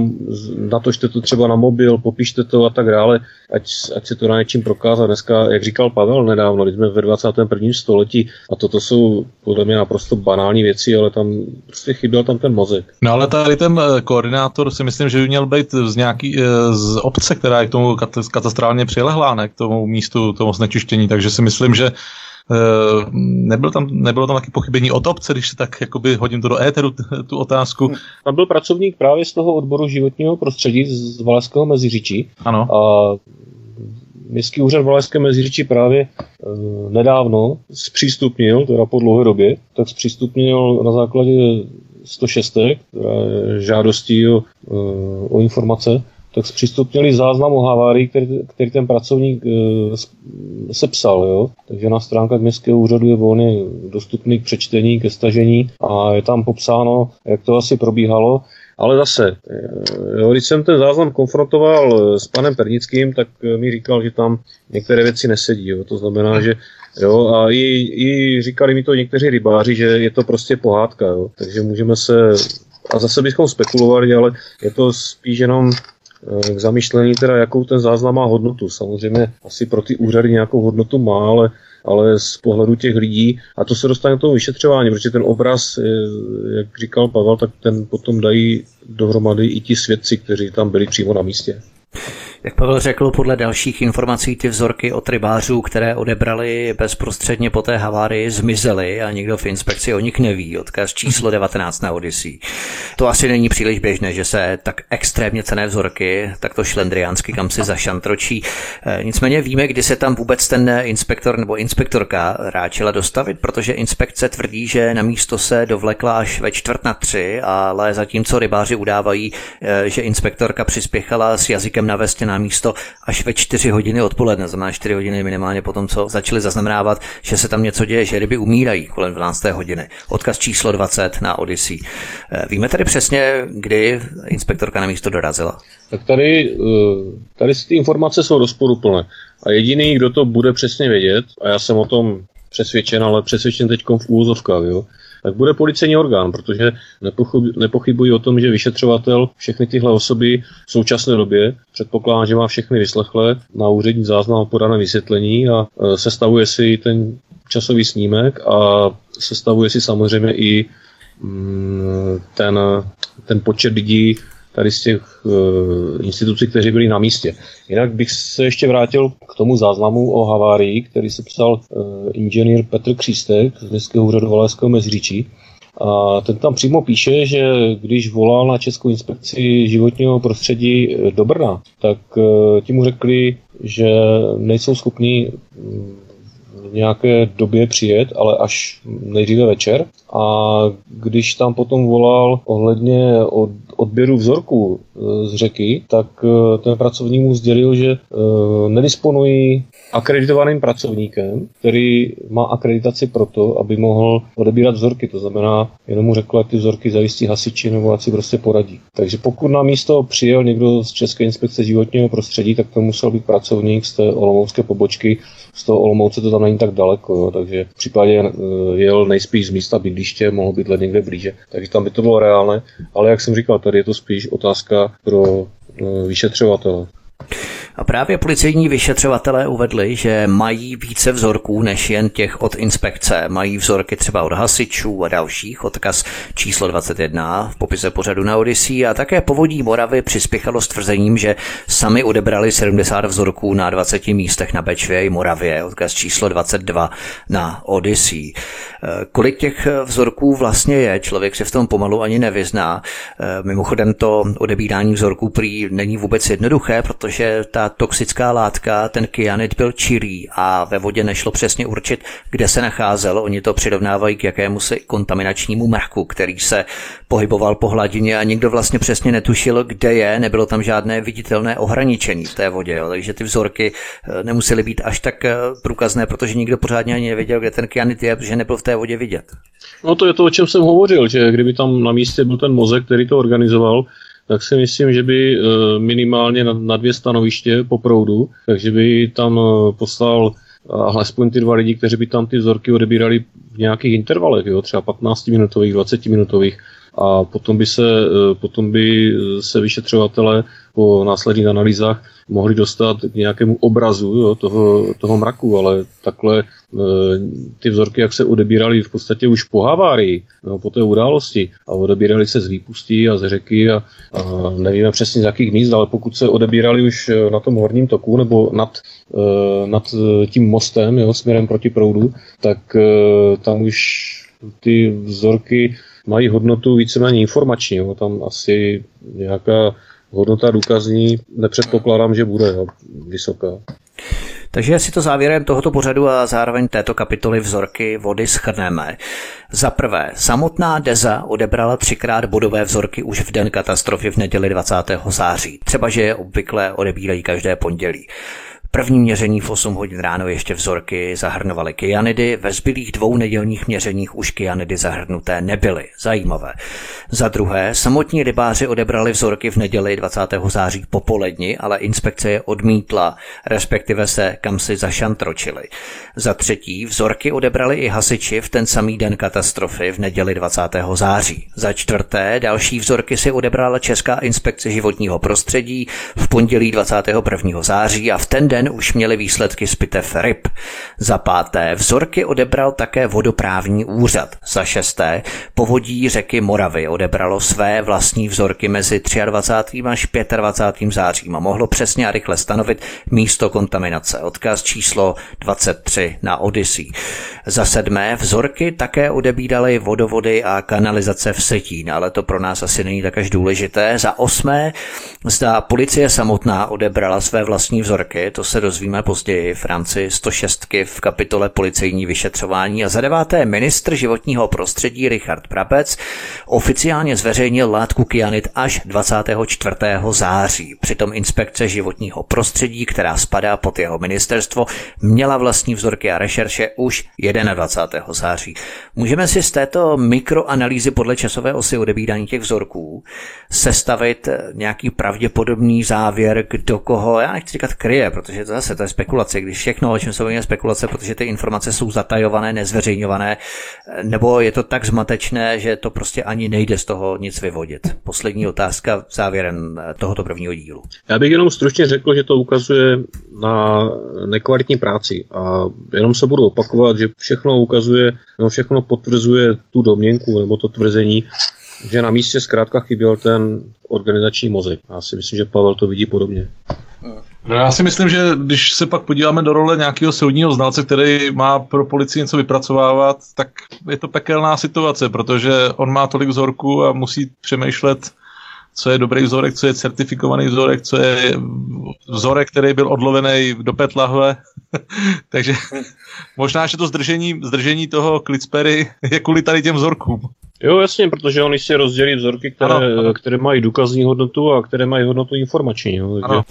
natočte to třeba na mobil, popište to a tak dále, ať, ať se to na něčím prokázat. Dneska, jak říkal Pavel nedávno, když jsme ve 21. století a toto jsou podle mě naprosto banální věci, ale tam prostě chyběl tam ten mozek. No ale tady ten e, koordinátor si myslím, že by měl být z nějaký z obce, která je k tomu katastrálně přilehlá, ne k tomu místu tomu znečištění, takže si myslím, že nebylo tam, nebylo tam taky pochybení od obce, když se tak jakoby hodím to do éteru, tu otázku. Tam byl pracovník právě z toho odboru životního prostředí z Valašského Meziříčí. Ano. A Městský úřad Valašské Meziříčí právě e, nedávno zpřístupnil, teda po dlouhé době, tak zpřístupnil na základě 106, která je žádostí o, e, o informace, tak zpřístupnili záznam o havárii, který, který ten pracovník e, sepsal. Jo? Takže na stránkách městského úřadu je volně dostupný k přečtení, ke stažení a je tam popsáno, jak to asi probíhalo. Ale zase, eh, jo, když jsem ten záznam konfrontoval s panem Pernickým, tak mi říkal, že tam některé věci nesedí. Jo. To znamená, že jo, a i, i říkali mi to někteří rybáři, že je to prostě pohádka. Jo. Takže můžeme se, a zase bychom spekulovali, ale je to spíš jenom Eh, k zamýšlení, teda jakou ten záznam má hodnotu. Samozřejmě asi pro ty úřady nějakou hodnotu má, ale, ale z pohledu těch lidí, a to se dostane k tomu vyšetřování, protože ten obraz, jak říkal Pavel, tak ten potom dají dohromady i ti svědci, kteří tam byli přímo na místě. Jak Pavel řekl, podle dalších informací ty vzorky od rybářů, které odebrali bezprostředně po té havárii, zmizely a nikdo v inspekci o nich neví. Odkaz číslo 19 na Odyssey. To asi není příliš běžné, že se tak extrémně cené vzorky takto šlendriánsky kam si zašantročí. E, nicméně víme, kdy se tam vůbec ten inspektor nebo inspektorka ráčila dostavit, protože inspekce tvrdí, že na místo se dovlekla až ve čtvrt na tři, ale zatímco rybáři udávají, e, že inspektorka přispěchala s jazykem na vestě na místo až ve 4 hodiny odpoledne, znamená 4 hodiny minimálně po tom, co začali zaznamenávat, že se tam něco děje, že ryby umírají kolem 12. hodiny. Odkaz číslo 20 na Odyssey. Eh, víme tady přesně, kdy inspektorka na místo dorazila? Tak tady, eh, tady ty informace jsou rozporuplné. A jediný, kdo to bude přesně vědět, a já jsem o tom přesvědčen, ale přesvědčen teď v úvozovkách, jo, tak bude policejní orgán, protože nepochybuji o tom, že vyšetřovatel všechny tyhle osoby v současné době předpokládá, že má všechny vyslechlé na úřední záznam podané vysvětlení a e, sestavuje si ten časový snímek a sestavuje si samozřejmě i mm, ten, ten počet lidí, tady z těch uh, institucí, kteří byli na místě. Jinak bych se ještě vrátil k tomu záznamu o havárii, který se psal uh, inženýr Petr Křístek z Městského úřadu Valašského Mezříčí. A ten tam přímo píše, že když volal na Českou inspekci životního prostředí eh, do Brna, tak uh, ti mu řekli, že nejsou schopni mm, v nějaké době přijet, ale až nejdříve večer. A když tam potom volal ohledně od odběru vzorků e, z řeky, tak e, ten pracovník mu sdělil, že e, nedisponují akreditovaným pracovníkem, který má akreditaci pro to, aby mohl odebírat vzorky. To znamená, jenom mu řekl, ty vzorky zajistí hasiči nebo ať si prostě poradí. Takže pokud na místo přijel někdo z České inspekce životního prostředí, tak to musel být pracovník z té olomoucké pobočky. Z toho Olomouce to tam není tak daleko, jo, takže v případě jel nejspíš z místa bydliště, mohl být někde blíže. Takže tam by to bylo reálné, ale jak jsem říkal, tady je to spíš otázka pro eh, vyšetřovatele. A právě policejní vyšetřovatelé uvedli, že mají více vzorků než jen těch od inspekce. Mají vzorky třeba od hasičů a dalších, odkaz číslo 21 v popise pořadu na Odyssey a také povodí Moravy přispěchalo s tvrzením, že sami odebrali 70 vzorků na 20 místech na Bečvě i Moravě, odkaz číslo 22 na Odyssey. Eh, kolik těch vzorků vlastně je, člověk se v tom pomalu ani nevyzná. Eh, mimochodem to odebírání vzorků prý není vůbec jednoduché, protože ta toxická látka, ten kyanid byl čirý a ve vodě nešlo přesně určit, kde se nacházel. Oni to přirovnávají k jakému si kontaminačnímu mrchu, který se pohyboval po hladině a nikdo vlastně přesně netušil, kde je, nebylo tam žádné viditelné ohraničení v té vodě, jo. takže ty vzorky eh, nemusely být až tak eh, průkazné, protože nikdo pořádně ani nevěděl, kde ten kyanid je, protože nebyl v té vodě vidět. No to je to, o čem jsem hovořil, že kdyby tam na místě byl ten mozek, který to organizoval, tak si myslím, že by eh, minimálně na dvě stanoviště po proudu, takže by tam eh, poslal alespoň ty dva lidi, kteří by tam ty vzorky odebírali v nějakých intervalech, jo, třeba 15-minutových, 20-minutových, a potom by se, eh, potom by se vyšetřovatele po následných analýzách mohli dostat k nějakému obrazu jo, toho, toho mraku, ale takhle e, ty vzorky, jak se odebírali v podstatě už po havárii, no, po té události a odebírali se z výpustí a z řeky a, a nevíme přesně z jakých míst, ale pokud se odebírali už e, na tom horním toku nebo nad, e, nad tím mostem jo, směrem proti proudu, tak e, tam už ty vzorky mají hodnotu víceméně informační. Jo. Tam asi nějaká hodnota důkazní nepředpokládám, že bude vysoká. Takže si to závěrem tohoto pořadu a zároveň této kapitoly vzorky vody schrneme. Za prvé, samotná Deza odebrala třikrát bodové vzorky už v den katastrofy v neděli 20. září. Třeba, že je obvykle odebírají každé pondělí. První měření v 8 hodin ráno ještě vzorky zahrnovaly kyanidy, ve zbylých dvou nedělních měřeních už kyanidy zahrnuté nebyly. Zajímavé. Za druhé, samotní rybáři odebrali vzorky v neděli 20. září popoledni, ale inspekce je odmítla, respektive se kam si zašantročili. Za třetí, vzorky odebrali i hasiči v ten samý den katastrofy v neděli 20. září. Za čtvrté, další vzorky si odebrala Česká inspekce životního prostředí v pondělí 21. září a v ten den den už měli výsledky z pitev ryb. Za páté, vzorky odebral také vodoprávní úřad. Za šesté, povodí řeky Moravy odebralo své vlastní vzorky mezi 23. až 25. zářím a mohlo přesně a rychle stanovit místo kontaminace. Odkaz číslo 23 na Odyssey. Za sedmé, vzorky také odebíraly vodovody a kanalizace v Setín, ale to pro nás asi není tak až důležité. Za osmé, zda policie samotná odebrala své vlastní vzorky, to se dozvíme později v rámci 106 v kapitole policejní vyšetřování. A za deváté, ministr životního prostředí Richard Prapec oficiálně zveřejnil látku kyanit až 24. září. Přitom inspekce životního prostředí, která spadá pod jeho ministerstvo, měla vlastní vzorky a rešerše už 21. září. Můžeme si z této mikroanalýzy podle časové osy odebírání těch vzorků sestavit nějaký pravděpodobný závěr, kdo koho, já nechci říkat kryje, protože to zase to je spekulace, když všechno, o čem se je spekulace, protože ty informace jsou zatajované, nezveřejňované, nebo je to tak zmatečné, že to prostě ani nejde z toho nic vyvodit. Poslední otázka závěrem tohoto prvního dílu. Já bych jenom stručně řekl, že to ukazuje na nekvalitní práci a jenom se budu opakovat, že všechno ukazuje, no všechno potvrzuje tu domněnku nebo to tvrzení, že na místě zkrátka chyběl ten organizační mozek. Já si myslím, že Pavel to vidí podobně. No já si myslím, že když se pak podíváme do role nějakého soudního znalce, který má pro policii něco vypracovávat, tak je to pekelná situace, protože on má tolik vzorků a musí přemýšlet, co je dobrý vzorek, co je certifikovaný vzorek, co je vzorek, který byl odlovený do petlahve. <laughs> Takže možná, že to zdržení, zdržení toho Klitspery je kvůli tady těm vzorkům. Jo, jasně, protože oni si rozdělí vzorky, které, ano, ano. které mají důkazní hodnotu a které mají hodnotu informační. Jo, takže...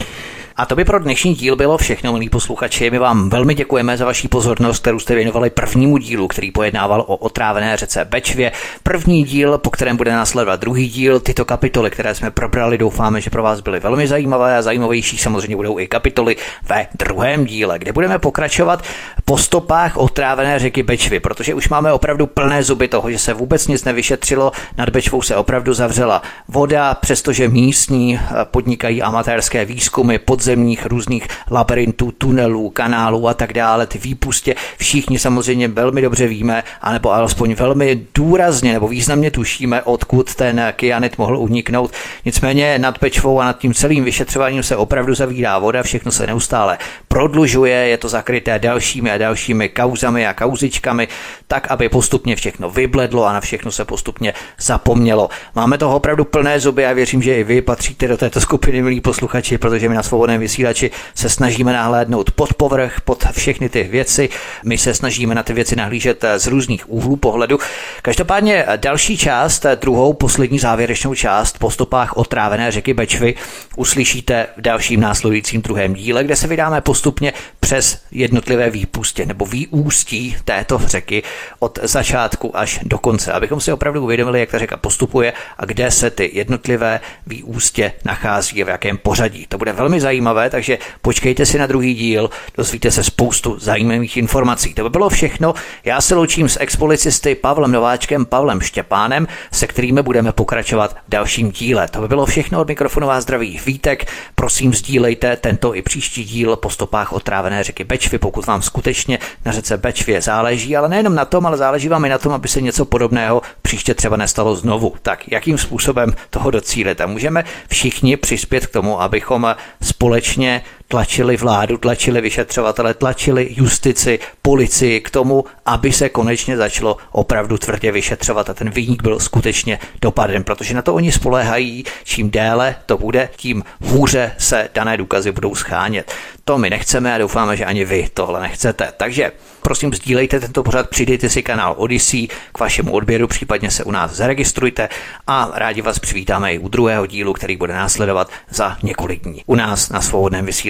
A to by pro dnešní díl bylo všechno, milí posluchači. My vám velmi děkujeme za vaši pozornost, kterou jste věnovali prvnímu dílu, který pojednával o otrávené řece Bečvě. První díl, po kterém bude následovat druhý díl. Tyto kapitoly, které jsme probrali, doufáme, že pro vás byly velmi zajímavé a zajímavější samozřejmě budou i kapitoly ve druhém díle, kde budeme pokračovat po stopách otrávené řeky Bečvy, protože už máme opravdu plné zuby toho, že se vůbec nic nevyšetřilo. Nad Bečvou se opravdu zavřela voda, přestože místní podnikají amatérské výzkumy pod podzemních různých labirintů, tunelů, kanálů a tak dále, ty výpustě, všichni samozřejmě velmi dobře víme, anebo alespoň velmi důrazně nebo významně tušíme, odkud ten kyanit mohl uniknout. Nicméně nad Pečvou a nad tím celým vyšetřováním se opravdu zavírá voda, všechno se neustále prodlužuje, je to zakryté dalšími a dalšími kauzami a kauzičkami, tak, aby postupně všechno vybledlo a na všechno se postupně zapomnělo. Máme toho opravdu plné zuby a věřím, že i vy patříte do této skupiny, milí posluchači, protože my na svobodném svobodném vysílači se snažíme nahlédnout pod povrch, pod všechny ty věci. My se snažíme na ty věci nahlížet z různých úhlů pohledu. Každopádně další část, druhou, poslední závěrečnou část po stopách otrávené řeky Bečvy uslyšíte v dalším následujícím druhém díle, kde se vydáme postupně přes jednotlivé výpustě nebo výústí této řeky od začátku až do konce, abychom si opravdu uvědomili, jak ta řeka postupuje a kde se ty jednotlivé výústě nachází a v jakém pořadí. To bude velmi zajímavé zajímavé, takže počkejte si na druhý díl, dozvíte se spoustu zajímavých informací. To by bylo všechno. Já se loučím s expolicisty Pavlem Nováčkem, Pavlem Štěpánem, se kterými budeme pokračovat v dalším díle. To by bylo všechno od mikrofonu vás zdraví Vítek. Prosím, sdílejte tento i příští díl po stopách otrávené řeky Bečvy, pokud vám skutečně na řece Bečvě záleží, ale nejenom na tom, ale záleží vám i na tom, aby se něco podobného příště třeba nestalo znovu. Tak jakým způsobem toho docílit? A můžeme všichni přispět k tomu, abychom společně společně tlačili vládu, tlačili vyšetřovatele, tlačili justici, policii k tomu, aby se konečně začalo opravdu tvrdě vyšetřovat a ten výnik byl skutečně dopaden, protože na to oni spoléhají, čím déle to bude, tím hůře se dané důkazy budou schánět. To my nechceme a doufáme, že ani vy tohle nechcete. Takže prosím sdílejte tento pořad, přidejte si kanál Odyssey k vašemu odběru, případně se u nás zaregistrujte a rádi vás přivítáme i u druhého dílu, který bude následovat za několik dní. U nás na svobodném